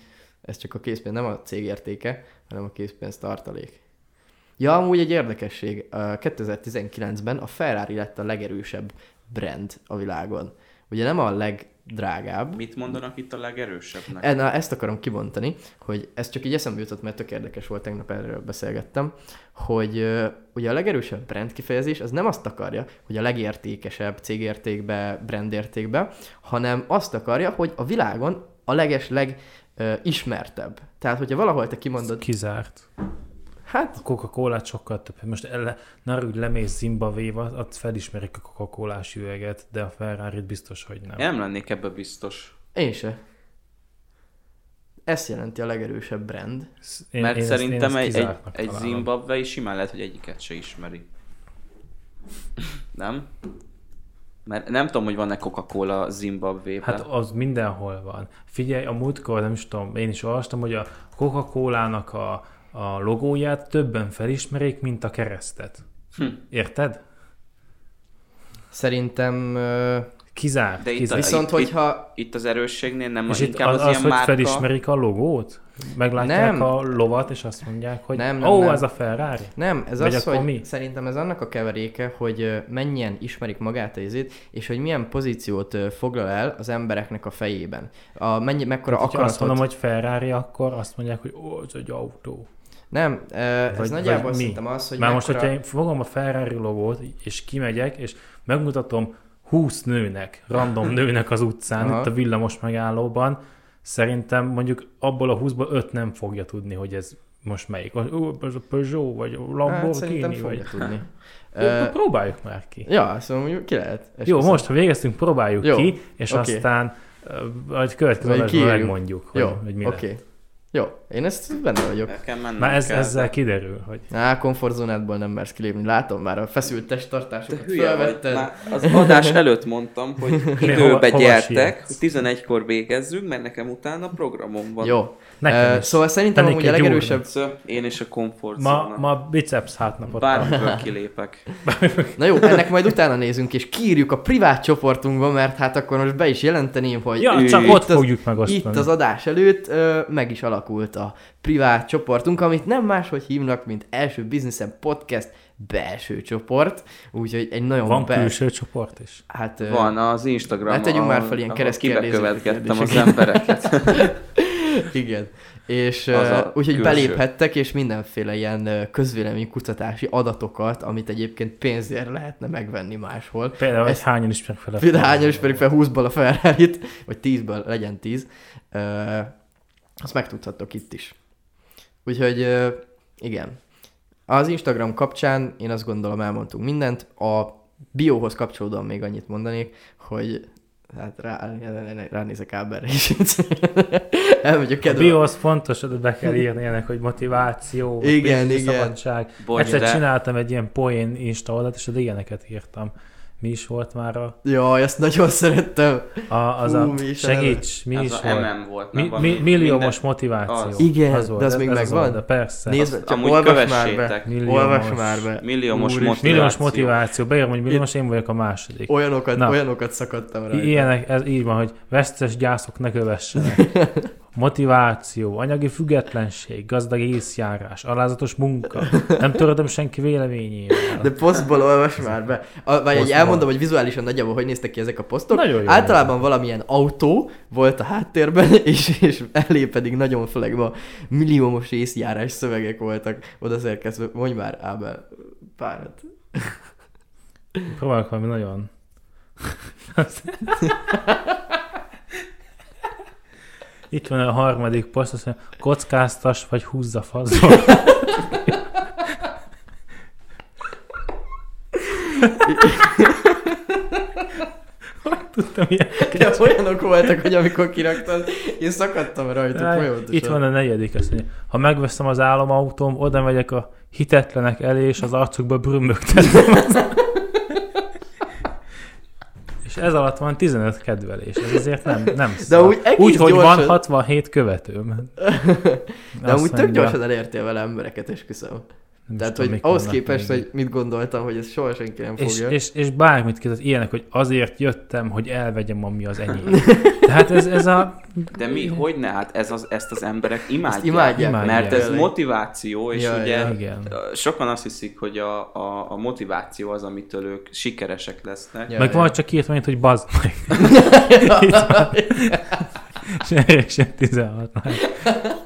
A: ez csak a készpénz, nem a cég értéke, hanem a készpénz tartalék. Ja, amúgy egy érdekesség. Ö, 2019-ben a Ferrari lett a legerősebb brand a világon. Ugye nem a legdrágább,
C: Mit mondanak itt a legerősebbnek?
A: E, na, ezt akarom kibontani, hogy ez csak így eszembe jutott, mert tök érdekes volt, tegnap erről beszélgettem, hogy ugye a legerősebb brand kifejezés az nem azt akarja, hogy a legértékesebb cégértékbe, brandértékbe, hanem azt akarja, hogy a világon a leges leg ö, ismertebb. Tehát, hogyha valahol te kimondod,
B: Kizárt.
A: Hát
B: A Coca-Cola sokkal több. Most ele, ne hogy lemész Zimbabvéba, ott felismerik a coca üveget, de a ferrari biztos, hogy nem.
C: Én nem lennék ebbe biztos.
A: én se. Ezt jelenti a legerősebb brand.
B: Én,
C: Mert
B: én ezt-
C: szerintem
B: én ezt
C: egy, egy, egy
B: találom.
C: Zimbabwe simán lehet, hogy egyiket se ismeri. Nem? Mert nem tudom, hogy van-e Coca-Cola Zimbabwe-ben.
B: Hát az mindenhol van. Figyelj, a múltkor nem is tudom, én is olvastam, hogy a Coca-Cola-nak a, a logóját többen felismerik, mint a keresztet.
C: Hm.
B: Érted?
A: Szerintem ö,
B: Kizárt,
C: De itt a-
A: Viszont,
C: itt-
A: hogyha
C: Itt az erősségnél nem
B: És
C: az,
B: itt
C: inkább
B: az,
C: az,
B: az,
C: ilyen
B: hogy
C: márka...
B: felismerik a logót? Meglátják
A: Nem.
B: a lovat, és azt mondják, hogy
A: Nem, nem,
B: ó,
A: nem.
B: ez a Ferrari.
A: Nem, ez
B: Vagy
A: az, hogy
B: mi?
A: szerintem ez annak a keveréke, hogy mennyien ismerik magát a izét, és hogy milyen pozíciót foglal el az embereknek a fejében. A, mennyi, mekkora
B: Tehát, hogyha azt
A: akaratot...
B: mondom, hogy Ferrari, akkor azt mondják, hogy ó, ez egy autó.
A: Nem, ez
B: Vagy-
A: nagyjából
B: vagy
A: szerintem az, hogy
B: Már most,
A: mekkora...
B: hogyha én fogom a Ferrari logót, és kimegyek, és megmutatom 20 nőnek, random nőnek az utcán,
A: Aha.
B: itt a villamos megállóban, szerintem mondjuk abból a 20-ból 5 nem fogja tudni, hogy ez most melyik. Ó, ez a Peugeot, vagy a
A: Hát,
B: Lamborghini,
A: fogja
B: vagy...
A: tudni. [laughs]
B: Ö, próbáljuk már ki.
A: ja, szóval mondjuk ki lehet.
B: Jó,
A: esküszöm.
B: most, ha végeztünk, próbáljuk
A: Jó,
B: ki, és
A: oké.
B: aztán vagy következő adásban megmondjuk, hogy,
A: Jó,
B: hogy mi
A: oké.
B: lett.
A: Jó, én ezt benne vagyok.
B: Már ez,
C: kell,
B: ezzel
C: de-
B: kiderül, hogy
A: Á, komfortzónádból nem mersz kilépni. Látom már a feszült
C: Te
A: testtartásokat.
C: vagy.
A: Felvetted.
C: Már az adás előtt mondtam, hogy [laughs] időbe
B: hova
C: gyertek,
B: sietsz?
C: hogy 11-kor végezzünk, mert nekem utána programom van.
A: Jó.
B: nekem is.
A: szóval szerintem amúgy a legerősebb...
C: Szóval én és a
B: Ma,
C: komfortzóna.
B: ma biceps hátnapot
C: Bármiből [laughs] kilépek.
A: Na jó, ennek majd utána nézünk, és kiírjuk a privát csoportunkba, mert hát akkor most be is jelenteném, hogy
B: Ja, csak ott fogjuk megosztani.
A: itt az adás előtt meg is alakult a privát csoportunk, amit nem máshogy hívnak, mint első Businessen Podcast belső csoport, úgyhogy egy nagyon
B: Van
A: bel-
B: külső csoport is.
A: Hát,
C: Van az Instagram.
A: Ne tegyünk már fel ilyen
C: kibekövetgettem az embereket. [laughs]
A: Igen. És uh, úgyhogy
C: külső.
A: beléphettek, és mindenféle ilyen uh, közvéleménykutatási adatokat, amit egyébként pénzért lehetne megvenni máshol.
B: Például, hogy
A: Ezt-
B: hányan ismernek fel a
A: Például hányan ismerik fel 20-ból a ferrari vagy 10-ből legyen 10. Uh, azt megtudhattok itt is. Úgyhogy igen. Az Instagram kapcsán én azt gondolom elmondtunk mindent. A bióhoz kapcsolódóan még annyit mondanék, hogy hát rá, ránézek Áberre is. [laughs] Elmegyek
B: A
A: kedve.
B: bio az fontos, hogy be kell írni ennek, hogy motiváció,
A: Igen, igen.
B: szabadság.
C: Bocs,
B: Egyszer
C: de
B: csináltam egy ilyen poén Insta oldalt, és oda ilyeneket írtam. Mi is volt már a,
A: Jaj, ezt nagyon szerettem.
B: a az
A: Hú,
B: a,
A: mi is
B: segíts, mi
C: ez
B: is
C: a
B: volt?
C: MM volt.
B: Mi, mi, milliómos
C: minden-
B: motiváció.
C: az.
A: Igen,
B: volt,
A: de az
B: ez-
A: még
B: ez
A: megvan?
B: oldal, persze.
A: Nézd,
C: Azt
A: csak olvas már be.
B: Milliómos-
A: Olvas már be.
C: Milliómos motiváció.
B: Milliós motiváció. Beírom, hogy milliós, én vagyok a második.
A: Olyanokat,
B: Na.
A: olyanokat szakadtam rajta.
B: Ilyenek, ez így van, hogy vesztes gyászok ne kövessenek. [laughs] Motiváció, anyagi függetlenség, gazdag észjárás, alázatos munka, nem törödöm senki véleményével.
A: De posztból olvas már be. A, vagy egy elmondom, hogy vizuálisan nagyjából hogy néztek ki ezek a posztok.
B: Nagyon jó.
A: Általában valamilyen autó volt a háttérben, [laughs] és, és elé pedig nagyon flegma milliómos észjárás szövegek voltak oda szerkezve. Mondj már, Ábel, párat.
B: Próbálok valami nagyon... [laughs] Itt van a harmadik poszt, azt mondja, kockáztas vagy húzza fazon. [laughs] Hogy tudtam ilyeneket?
A: De olyanok voltak, hogy amikor kiraktad, én szakadtam rajta folyamatosan.
B: Itt van a negyedik, azt mondja, ha megveszem az álomautóm, oda megyek a hitetlenek elé, és az arcukba brümmögtetem. [laughs] és ez alatt van 15 kedvelés, ez azért nem, nem
A: De
B: szar.
A: úgy
B: úgy, hogy van
A: gyorsan-
B: 67 követőm. [laughs]
A: De
B: Azt
A: amúgy tök gyorsan elértél vele embereket, esküszöm.
B: Nem
A: Tehát,
B: tudom,
A: hogy ahhoz képest,
B: még.
A: hogy mit gondoltam, hogy ezt soha senki nem
B: És,
A: fogja.
B: és, és bármit kezdett, ilyenek, hogy azért jöttem, hogy elvegyem, ami az enyém. [laughs] Tehát ez, ez a...
C: De mi, hogy ne? Hát ez az, ezt az emberek imádják.
A: Ezt imádják.
B: Imádják.
C: Mert ez motiváció, és
A: Ja,
C: ugye
A: ja.
B: Igen.
C: sokan azt hiszik, hogy a, a, a motiváció az, amitől ők sikeresek lesznek.
A: Ja,
B: Meg
A: ja.
B: van csak írt, mint, hogy bazd meg. És erre sem 16 like.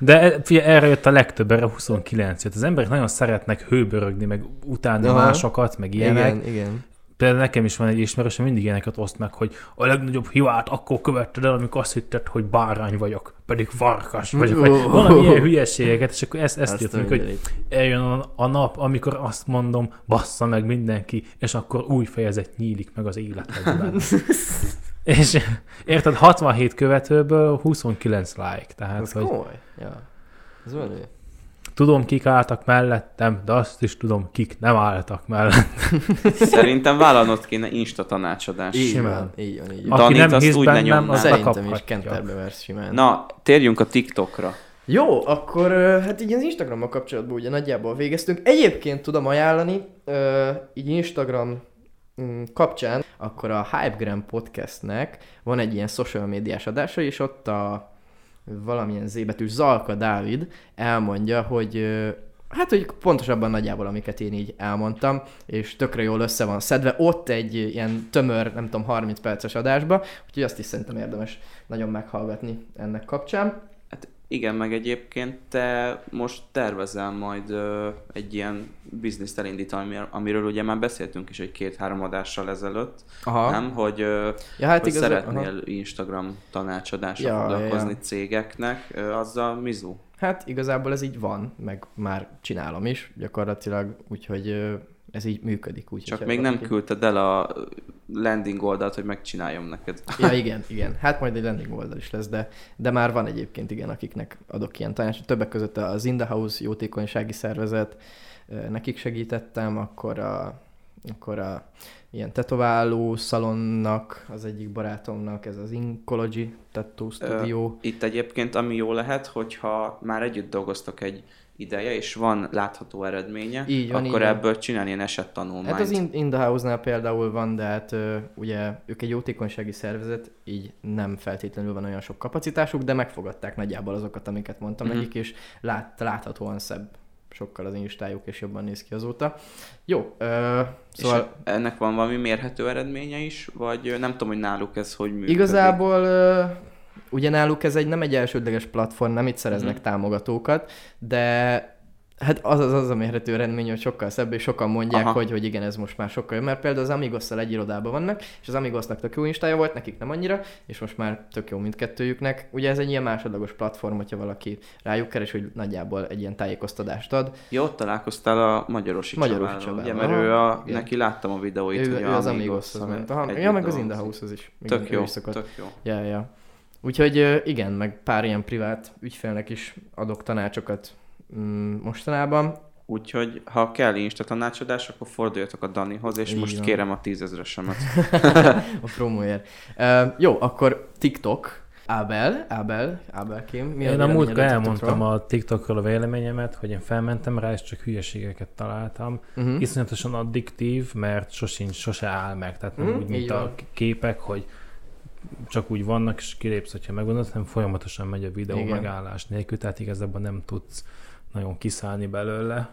B: De e- figyelj, erre jött a legtöbb, erre 29 jött. Az emberek nagyon szeretnek hőbörögni, meg utálni
A: Aha.
B: másokat, meg ilyenek.
A: Igen, igen.
B: Például nekem is van egy ismerősöm, mindig ilyeneket oszt meg, hogy a legnagyobb hibát akkor követted el, amikor azt hitted, hogy bárány vagyok, pedig farkas vagyok. Vagy
A: Ó.
B: valami ilyen hülyeségeket, és akkor ezt, ezt
A: Azt
B: írt
A: a
B: meg, hogy eljön a nap, amikor azt mondom, bassza meg mindenki, és akkor új fejezet nyílik meg az életedben. [laughs] és érted, 67 követőből 29 like, tehát
A: Ez
B: hogy
A: komoly. Ja. Ez menő.
B: tudom, kik álltak mellettem, de azt is tudom, kik nem álltak mellettem. [laughs]
C: Szerintem vállalnod kéne Insta tanácsadást.
A: Így
B: Simán.
A: van, így van, így van.
B: Aki
C: Danit
B: nem hisz
C: úgy
B: bennem, az
A: Szerintem is kenterbe versz simán.
C: Na, térjünk a TikTokra.
A: Jó, akkor hát így az Instagrammal kapcsolatban ugye nagyjából végeztünk. Egyébként tudom ajánlani, így Instagram kapcsán, akkor a Hypegram podcastnek van egy ilyen social médiás adása, és ott a valamilyen zébetű Zalka Dávid elmondja, hogy Hát, hogy pontosabban nagyjából, amiket én így elmondtam, és tökre jól össze van szedve, ott egy ilyen tömör, nem tudom, 30 perces adásba, úgyhogy azt is szerintem érdemes nagyon meghallgatni ennek kapcsán.
C: Igen, meg egyébként te most tervezel majd ö, egy ilyen bizniszt elindítani, ami- amiről ugye már beszéltünk is egy két-három adással ezelőtt,
A: Aha.
C: nem? Hogy, ö,
A: Ja, hát
C: hogy
A: igaz,
C: szeretnél
A: aha.
C: Instagram tanácsadásra
A: Ja,
C: foglalkozni
A: ja.
C: cégeknek, ö, azzal mizu?
A: Hát igazából ez így van, meg már csinálom is gyakorlatilag, úgyhogy ez így működik. Úgy,
C: Csak még nem
A: valaki-
C: küldted el a landing oldalt, hogy megcsináljam neked.
A: Ja, [laughs] igen, igen. Hát majd egy landing oldal is lesz, de, de már van egyébként, igen, akiknek adok ilyen tanácsot. Többek között az In the House jótékonysági szervezet, nekik segítettem, akkor a, akkor a ilyen tetováló szalonnak, az egyik barátomnak, ez az Incology Tattoo Studio.
C: Itt egyébként ami jó lehet, hogyha már együtt dolgoztok egy ideje, és van látható eredménye,
A: Így van,
C: akkor
A: így van.
C: ebből csinálni ilyen esettanulmányt.
A: Hát az In, the House-nál például van, de hát ugye ők egy jótékonysági szervezet, így nem feltétlenül van olyan sok kapacitásuk, de megfogadták nagyjából azokat, amiket mondtam
C: Mhm.
A: mm-hmm. nekik, és lát, láthatóan szebb sokkal az instájuk, és jobban néz ki azóta. Jó, ö,
C: És
A: szóval
C: ennek van valami mérhető eredménye is, vagy nem tudom, hogy náluk ez hogy működik.
A: igazából ö, ugye náluk ez egy nem egy elsődleges platform, nem itt szereznek
C: Mhm.
A: támogatókat, de Hát az az, az a mérhető eredmény, hogy sokkal szebb, és sokan mondják,
C: Aha.
A: hogy, hogy igen, ez most már sokkal jobb, mert például az Amigosszal egy irodában vannak, és az Amigosnak tök jó instája volt, nekik nem annyira, és most már tök jó mindkettőjüknek. Ugye ez egy ilyen másodlagos platform, hogyha valaki rájuk keres, hogy nagyjából egy ilyen tájékoztatást ad.
C: Ja, ott találkoztál a Magyarosi,
A: Magyarosi
C: Csabával, ugye, mert ő a,
A: igen.
C: neki láttam a videóit,
A: Ő,
C: hogy
A: ő az
C: Amigos
A: Amigoshoz ment. Aha, ja, meg az In the
C: dolgozik.
A: House-hoz is.
C: Tök
A: Igen,
C: jó,
A: is
C: tök jó.
A: Ja, ja. Úgyhogy igen, meg pár ilyen privát ügyfélnek is adok tanácsokat mm, mostanában.
C: Úgyhogy, ha kell Insta tanácsadás, akkor forduljatok a Danihoz, és
A: Így
C: most
A: van.
C: kérem a tízezresemet. [laughs]
A: a promóért. Uh, jó, akkor TikTok. Ábel, Ábel, Ábelkém. Mi
B: Én a múltkor elmondtam a TikTokról a véleményemet, hogy én felmentem rá, és csak hülyeségeket találtam.
A: Uh-huh.
B: Iszonyatosan addiktív, mert sosincs, sose áll meg. Tehát nem
A: Mhm,
B: úgy, mint
A: így
B: a
A: van.
B: képek, hogy csak úgy vannak, és kilépsz, hogyha megmondod, hanem folyamatosan megy a videó
A: Igen.
B: megállás nélkül, tehát igazából nem tudsz nagyon kiszállni belőle.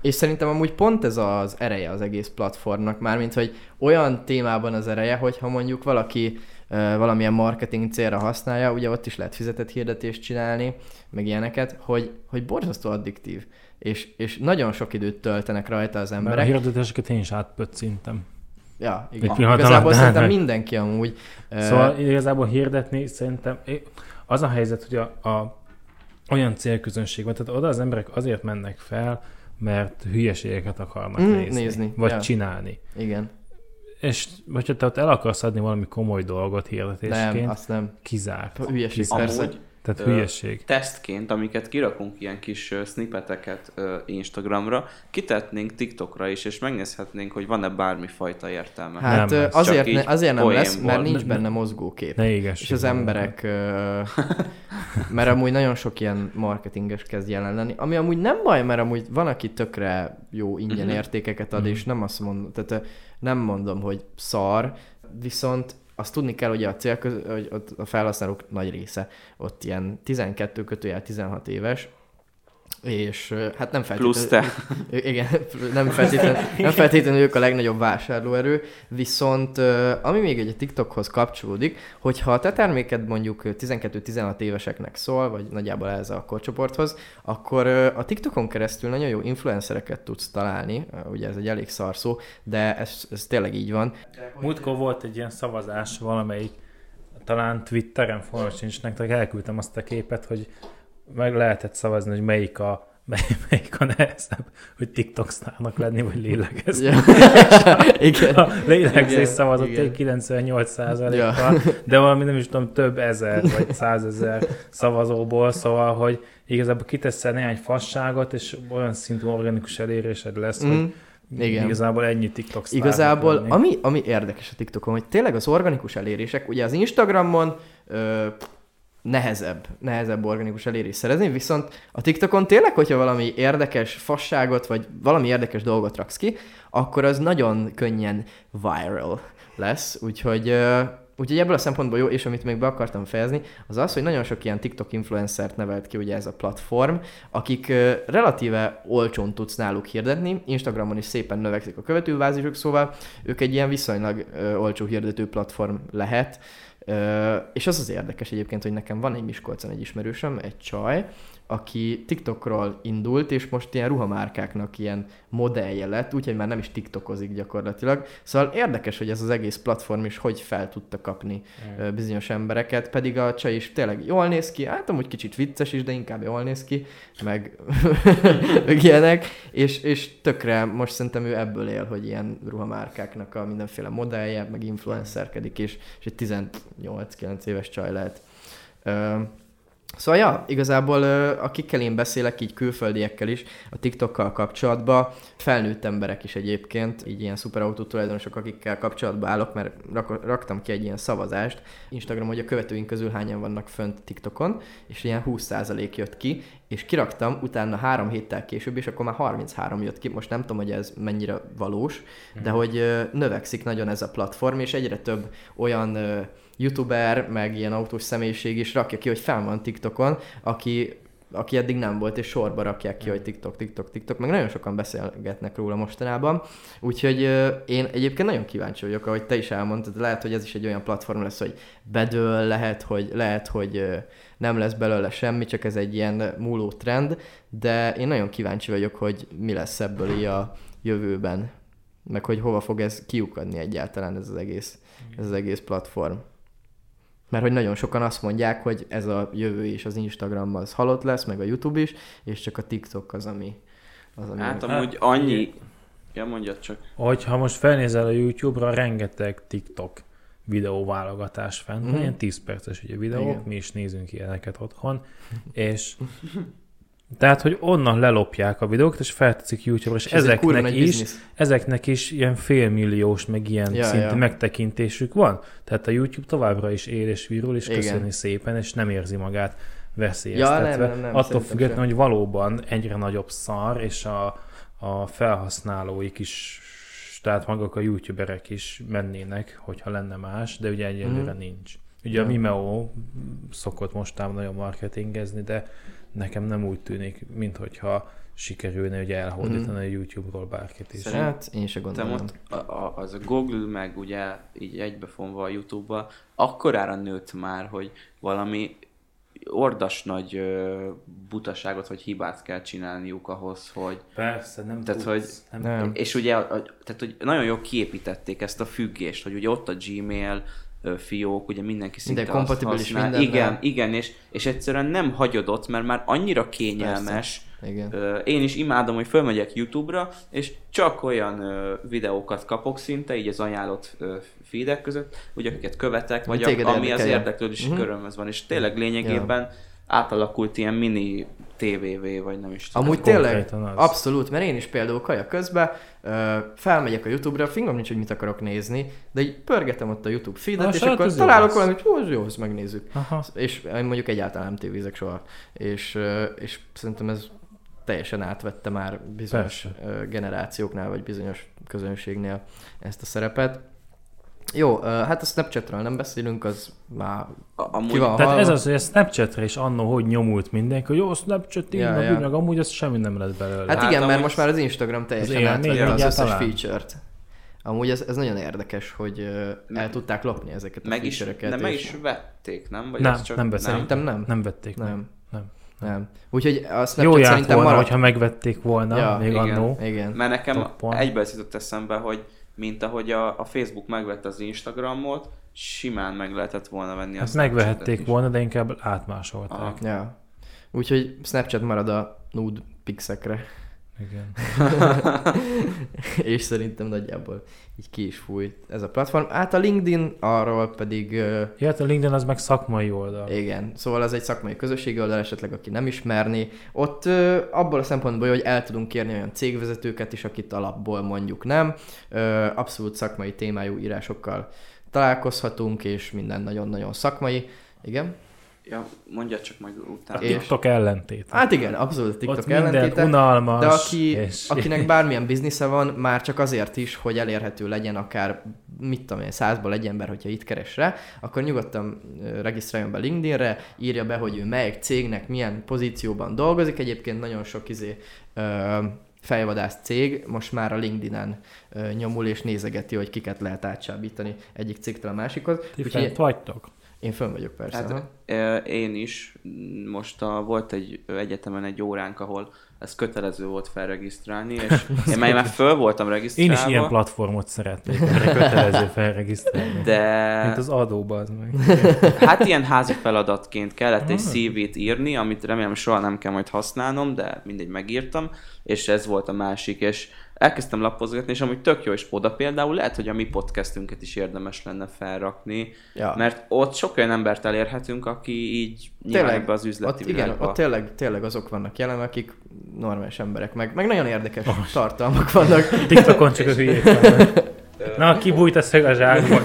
A: És szerintem amúgy pont ez az ereje az egész platformnak, mármint, hogy olyan témában az ereje, hogyha mondjuk valaki valamilyen marketing célra használja, ugye ott is lehet fizetett hirdetést csinálni, meg ilyeneket, hogy, hogy borzasztó addiktív. És, és nagyon sok időt töltenek rajta az
B: Mert a
A: emberek.
B: hirdetéseket én is átpöccintem.
A: Ja,
B: Egy
A: igen.
B: pillanat
A: Igazából
B: alatt,
A: szerintem
B: hát-
A: mindenki amúgy.
B: Szóval igazából hirdetni szerintem az a helyzet, hogy a, a olyan célközönség van, tehát oda az emberek azért mennek fel, mert hülyeségeket akarnak
A: Mm,
B: nézni,
A: nézni,
B: vagy
A: ja.
B: csinálni.
A: Igen.
B: És hogyha te ott el akarsz adni valami komoly dolgot
A: Nem,
B: hirdetésként,
A: azt nem.
B: kizárt.
A: Hülyeség,
B: Kizárt.
C: Amúgy
B: Tehát hülyeség.
C: tesztként, amiket kirakunk ilyen kis snippeteket Instagramra, kitetnénk TikTokra is, és megnézhetnénk, hogy van-e bármi fajta értelme.
A: Hát
B: Nem
A: azért, ne, azért nem lesz, mert nincs
B: Ne-
A: benne mozgókép.
B: Ne égess.
A: És az emberek, [laughs] mert amúgy nagyon sok ilyen marketinges kezd jelen lenni, ami amúgy nem baj, mert amúgy van, aki tökre jó ingyen
C: Mhm.
A: értékeket ad,
B: Mhm.
A: és nem azt mondom, tehát nem mondom, hogy szar, viszont azt tudni kell, hogy a célköz, hogy a felhasználók nagy része ott ilyen 12 kötőjel 16 éves, és hát nem feltétlenül...
C: Plusz te. [laughs]
A: Igen, nem feltétlenül, nem feltétlenül ők a legnagyobb vásárlóerő, viszont ami még egy TikTokhoz kapcsolódik, hogyha a te terméked mondjuk ö, 12-16 éveseknek szól, vagy nagyjából ez a korcsoporthoz, akkor a TikTokon keresztül nagyon jó influencereket tudsz találni, ugye ez egy elég szar szó, de ez, ez tényleg így van.
B: Múltkor volt egy ilyen szavazás valamelyik, talán Twitteren, fogalmam sincs nektek, elküldtem azt a képet, hogy meg lehetett szavazni, hogy melyik a, mely, [laughs] melyik a nehezebb, hogy TikTok sztárnak lenni, vagy lélegezni.
A: Ja. [laughs] igen.
B: A lélegzés szavazott
A: igen.
B: egy 98%-kal, de valami nem is tudom, több ezer vagy százezer szavazóból, szóval, hogy igazából kiteszel néhány fasságot, és olyan szintű organikus elérésed lesz,
A: Mm.
B: hogy
A: Igen.
B: igazából ennyi TikTok
A: Igazából,
B: lenni.
A: ami, ami érdekes a TikTokon, hogy tényleg az organikus elérések, ugye az Instagramon ö, nehezebb, nehezebb organikus elérés szerezni, viszont a TikTokon tényleg, hogyha valami érdekes fasságot, vagy valami érdekes dolgot raksz ki, akkor az nagyon könnyen viral lesz, úgyhogy Úgyhogy ebből a szempontból jó, és amit még be akartam fejezni, az az, hogy nagyon sok ilyen TikTok influencert nevelt ki ugye ez a platform, akik relatíve olcsón tudsz náluk hirdetni, Instagramon is szépen növekszik a követővázisuk, szóval ők egy ilyen viszonylag olcsó hirdető platform lehet, és az az érdekes egyébként, hogy nekem van egy Miskolcon egy ismerősöm, egy csaj, aki TikTokról indult, és most ilyen ruhamárkáknak ilyen modellje lett, úgyhogy már nem is TikTokozik gyakorlatilag. Szóval érdekes, hogy ez az egész platform is hogy fel tudta kapni mm. bizonyos embereket, pedig a csaj is tényleg jól néz ki, hát amúgy kicsit vicces is, de inkább jól néz ki, meg, [laughs] meg ilyenek, és, és tökre most szerintem ő ebből él, hogy ilyen ruhamárkáknak a mindenféle modellje, meg influencerkedik, és, és egy 18-9 éves csaj lehet. Szóval ja, igazából akikkel én beszélek, így külföldiekkel is, a TikTokkal kapcsolatban, felnőtt emberek is egyébként, így ilyen szuperautó tulajdonosok, akikkel kapcsolatba állok, mert rak- raktam ki egy ilyen szavazást Instagramon, hogy a követőink közül hányan vannak fönt TikTokon, és ilyen 20% jött ki, és kiraktam utána három héttel később, és akkor már 33 jött ki, most nem tudom, hogy ez mennyire valós, de mhm. hogy növekszik nagyon ez a platform, és egyre több olyan youtuber, meg ilyen autós személyiség is rakja ki, hogy fel van TikTokon, aki aki eddig nem volt, és sorba rakják ki, hogy TikTok, TikTok, TikTok, meg nagyon sokan beszélgetnek róla mostanában. Úgyhogy én egyébként nagyon kíváncsi vagyok, ahogy te is elmondtad, lehet, hogy ez is egy olyan platform lesz, hogy bedől, lehet, hogy, lehet, hogy nem lesz belőle semmi, csak ez egy ilyen múló trend, de én nagyon kíváncsi vagyok, hogy mi lesz ebből a jövőben, meg hogy hova fog ez kiukadni egyáltalán ez az egész, ez az egész platform. Mert hogy nagyon sokan azt mondják, hogy ez a jövő is az Instagram az halott lesz, meg a YouTube is, és csak a TikTok az, ami... Az, ami
C: hát amúgy hát, annyi... Ja, mondjad csak.
B: Hogyha most felnézel a YouTube-ra, rengeteg TikTok videóválogatás fent, mm. ilyen 10 perces ugye videók, Igen. mi is nézünk ilyeneket otthon, és tehát, hogy onnan lelopják a videókat, és felteszik YouTube-ra, és, és ezeknek is, business. ezeknek is ilyen félmilliós, meg ilyen ja, szintű ja. megtekintésük van. Tehát a YouTube továbbra is él és virul, és Igen. köszönni szépen, és nem érzi magát veszélyeztetve. Ja, nem, nem, nem, Attól függetlenül, hogy valóban egyre nagyobb szar, és a, a felhasználóik is, tehát maguk a youtuberek is mennének, hogyha lenne más, de ugye egyelőre mm. nincs. Ugye ja. a Vimeo szokott mostában nagyon marketingezni, de nekem nem úgy tűnik, mintha sikerülne ugye elhódítani mm. a YouTube-ról bárkit is.
A: Hát én se gondolom.
C: Ott a, a, az a Google meg ugye így egybefonva a YouTube-ba akkorára nőtt már, hogy valami ordas nagy ö, butaságot vagy hibát kell csinálniuk ahhoz, hogy...
B: Persze, nem
C: tehát, tudsz, hogy, nem. nem. És ugye a, a, tehát, hogy nagyon jól kiépítették ezt a függést, hogy ugye ott a Gmail, fiók, ugye mindenki szinte
A: minden kompatibilis minden.
C: Igen, igen, és, és egyszerűen nem hagyod ott, mert már annyira kényelmes. Igen. Én is imádom, hogy fölmegyek YouTube-ra, és csak olyan videókat kapok szinte, így az ajánlott feedek között, ugye akiket követek, vagy ami az érdeklődési uh-huh. körömhöz van, és tényleg lényegében ja. átalakult ilyen mini TVV, vagy nem is
A: tudom. Amúgy tényleg, abszolút, mert én is például kaja közben felmegyek a YouTube-ra, fingom nincs, hogy mit akarok nézni, de így pörgetem ott a YouTube feedet, és akkor találok valamit, hogy jó, jó, ezt megnézzük. Aha. És mondjuk egyáltalán nem tévézek soha. És, és szerintem ez teljesen átvette már bizonyos Persze. generációknál, vagy bizonyos közönségnél ezt a szerepet. Jó, hát a Snapchatről nem beszélünk, az már
B: amúgy, ki van Tehát halva. ez az, hogy a Snapchatre is annó hogy nyomult mindenki, hogy jó, Snapchat, így, ja, meg, ja. meg amúgy az semmi nem lett belőle.
A: Hát, hát igen, mert most már az Instagram teljesen az átvette az összes feature-t. Amúgy ez, ez nagyon érdekes, hogy uh, el tudták lopni ezeket a
C: meg is, De meg is vették, nem?
B: Vagy nem, csak... nem vették.
A: Szerintem nem.
B: Nem vették.
A: Nem.
B: nem.
A: nem. Nem. Úgyhogy a Snapchat
B: Jó járt volna, maradt... hogyha megvették volna, ja, még
C: igen,
B: annó.
C: Igen. Mert nekem egybe jutott eszembe, hogy mint ahogy a, a Facebook megvette az Instagramot, simán meg lehetett volna venni
B: hát megvehették volna, de inkább átmásolták. Aha.
A: Ja. Úgyhogy Snapchat marad a nude pixekre.
B: Igen. [laughs]
A: és szerintem nagyjából így ki is fújt ez a platform. Hát a LinkedIn arról pedig...
B: Ja, hát a LinkedIn az meg szakmai oldal.
A: Igen, szóval az egy szakmai közösségi oldal, esetleg aki nem ismerni. Ott abból a szempontból, hogy el tudunk kérni olyan cégvezetőket is, akit alapból mondjuk nem. Abszolút szakmai témájú írásokkal találkozhatunk, és minden nagyon-nagyon szakmai. Igen?
C: Ja, mondja csak majd
B: A
C: utána.
A: És-
B: TikTok ellentét.
A: Hát igen, abszolút a TikTok
B: Ott minden
A: ellentéte.
B: unalmas.
A: De aki,
B: és...
A: akinek bármilyen biznisze van, már csak azért is, hogy elérhető legyen akár, mit tudom én, százból egy ember, hogyha itt keres rá, akkor nyugodtan regisztráljon be LinkedInre, írja be, hogy ő melyik cégnek milyen pozícióban dolgozik. Egyébként nagyon sok izé, ö, fejvadász cég most már a LinkedIn-en ö, nyomul és nézegeti, hogy kiket lehet átsábítani egyik cégtől a másikhoz.
B: Ti
A: Úgyhogy
B: vagytok?
A: Én fönn vagyok persze.
C: Hát, én is. Most a, volt egy egyetemen egy óránk, ahol ez kötelező volt felregisztrálni, és [laughs] én már, már föl voltam
B: Én
C: regisztrálva.
B: is ilyen platformot szeretnék, amire kötelező felregisztrálni.
C: de
B: Mint az adóba az meg. [laughs]
C: hát ilyen házi feladatként kellett egy. CV-t írni, amit remélem soha nem kell majd használnom, de mindegy megírtam, és ez volt a másik, és elkezdtem lapozgatni, és amúgy tök jó, és oda például lehet, hogy a mi podcastünket is érdemes lenne felrakni,
A: Ja.
C: mert ott sok olyan embert elérhetünk, aki így
A: Tényleg,
C: ebbe az üzleti
A: ott, igen, ott tényleg, tényleg azok vannak jelen, akik normális emberek, meg, meg nagyon érdekes tartalmak vannak. [laughs]
B: TikTokon csak a hülyék vannak. [laughs] Na, kibújt a szög a zsákba.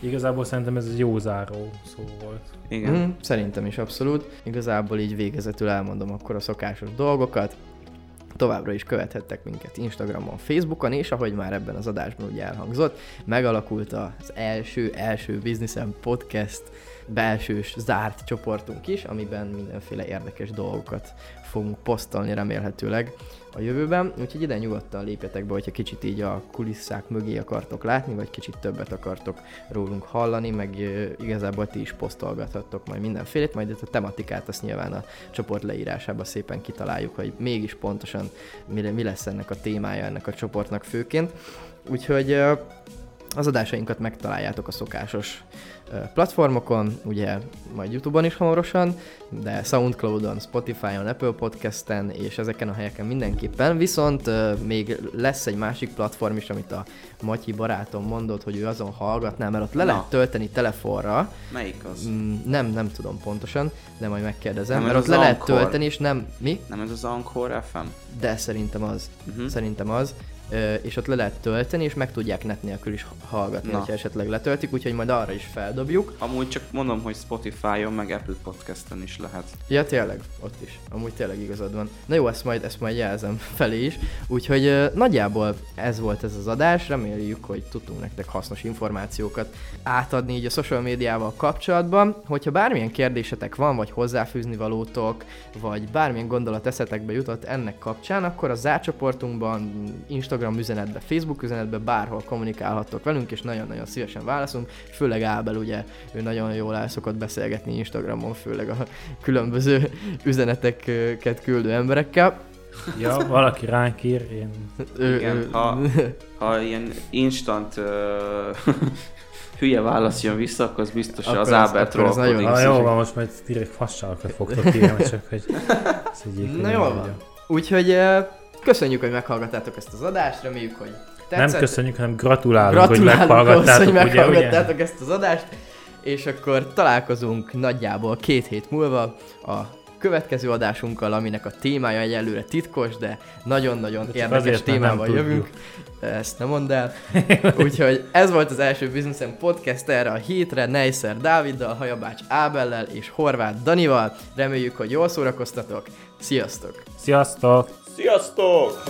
B: Igazából szerintem ez egy jó záró szó volt.
C: Igen.
A: Mm, szerintem is abszolút. Igazából így végezetül elmondom akkor a szokásos dolgokat. Továbbra is követhettek minket Instagramon, Facebookon, és ahogy már ebben az adásban ugye elhangzott, megalakult az első, első Businessen Podcast belsős, zárt csoportunk is, amiben mindenféle érdekes dolgokat fogunk posztolni remélhetőleg a jövőben, úgyhogy ide nyugodtan lépjetek be, hogyha kicsit így a kulisszák mögé akartok látni, vagy kicsit többet akartok rólunk hallani, meg igazából ti is posztolgathattok majd mindenfélét, majd a tematikát azt nyilván a csoport leírásában szépen kitaláljuk, hogy mégis pontosan mi, lesz ennek a témája ennek a csoportnak főként. Úgyhogy az adásainkat megtaláljátok a szokásos platformokon, ugye majd Youtube-on is hamarosan, de Soundcloud-on, Spotify-on, Apple Podcast-en és ezeken a helyeken mindenképpen, viszont ö, még lesz egy másik platform is, amit a Matyi barátom mondott, hogy ő azon hallgatná, mert ott le
C: Na.
A: lehet tölteni telefonra,
C: Melyik az?
A: Mm, nem, nem tudom pontosan, de majd megkérdezem,
C: Nem,
A: mert ott le lehet tölteni, és nem, mi?
C: Nem ez az Anchor FM?
A: De szerintem az.
C: Uh-huh.
A: Szerintem az. És ott le lehet tölteni, és meg tudják net nélkül is hallgatni, hogyha esetleg letöltik, úgyhogy majd arra is feldobjuk.
C: Amúgy csak mondom, hogy Spotify-on, meg Apple Podcast-en is lehet.
A: Ja, tényleg, ott is. Amúgy tényleg igazad van. Na jó, ezt majd, ezt majd jelzem [laughs] felé is. Úgyhogy nagyjából ez volt ez az adás. Reméljük, hogy tudtunk nektek hasznos információkat átadni így a social médiával kapcsolatban. Hogyha bármilyen kérdésetek van, vagy hozzáfűzni valótok, vagy bármilyen gondolat eszetekbe jutott ennek kapcsán, akkor a zárcsoportunkban, Instagram üzenetbe, Facebook üzenetbe bárhol kommunikálhattok velünk, és nagyon-nagyon szívesen válaszunk. Főleg Ábel, ugye, ő nagyon jól el szokott beszélgetni Instagramon, főleg a különböző üzeneteket küldő emberekkel.
B: Ja, valaki ránk ír, én...
A: Ő,
C: Igen,
A: ő,
C: ha- Ha ilyen instant uh, [laughs] hülye válasz jön vissza, akkor az biztos
A: Akkor
C: az Ábel trollkodik.
B: Na jó van, most majd direkt fasságokat fogtok írni, csak hogy. [laughs]
A: Na jól van. Úgyhogy köszönjük, hogy meghallgattátok ezt az adást, reméljük, hogy
B: Nem
A: tetszett.
B: köszönjük, hanem gratulálunk, hogy
A: Gratulálunk ahhoz,
B: meghallgattátok,
A: hogy
B: ugye, ugye?
A: meghallgattátok ezt az adást, és akkor találkozunk nagyjából két hét múlva a következő adásunkkal, aminek a témája egyelőre titkos, de nagyon-nagyon
B: De
A: érdekes
B: azért, mert nem
A: témával
B: tudjuk.
A: jövünk. Ezt nem mondd el. [laughs] Úgyhogy ez volt az első Businessen Podcast erre a hétre, Neisser Dáviddal, Hajabács Ábellel és Horváth Danival. Reméljük, hogy jól szórakoztatok. Sziasztok!
B: Sziasztok!
C: Sziasztok!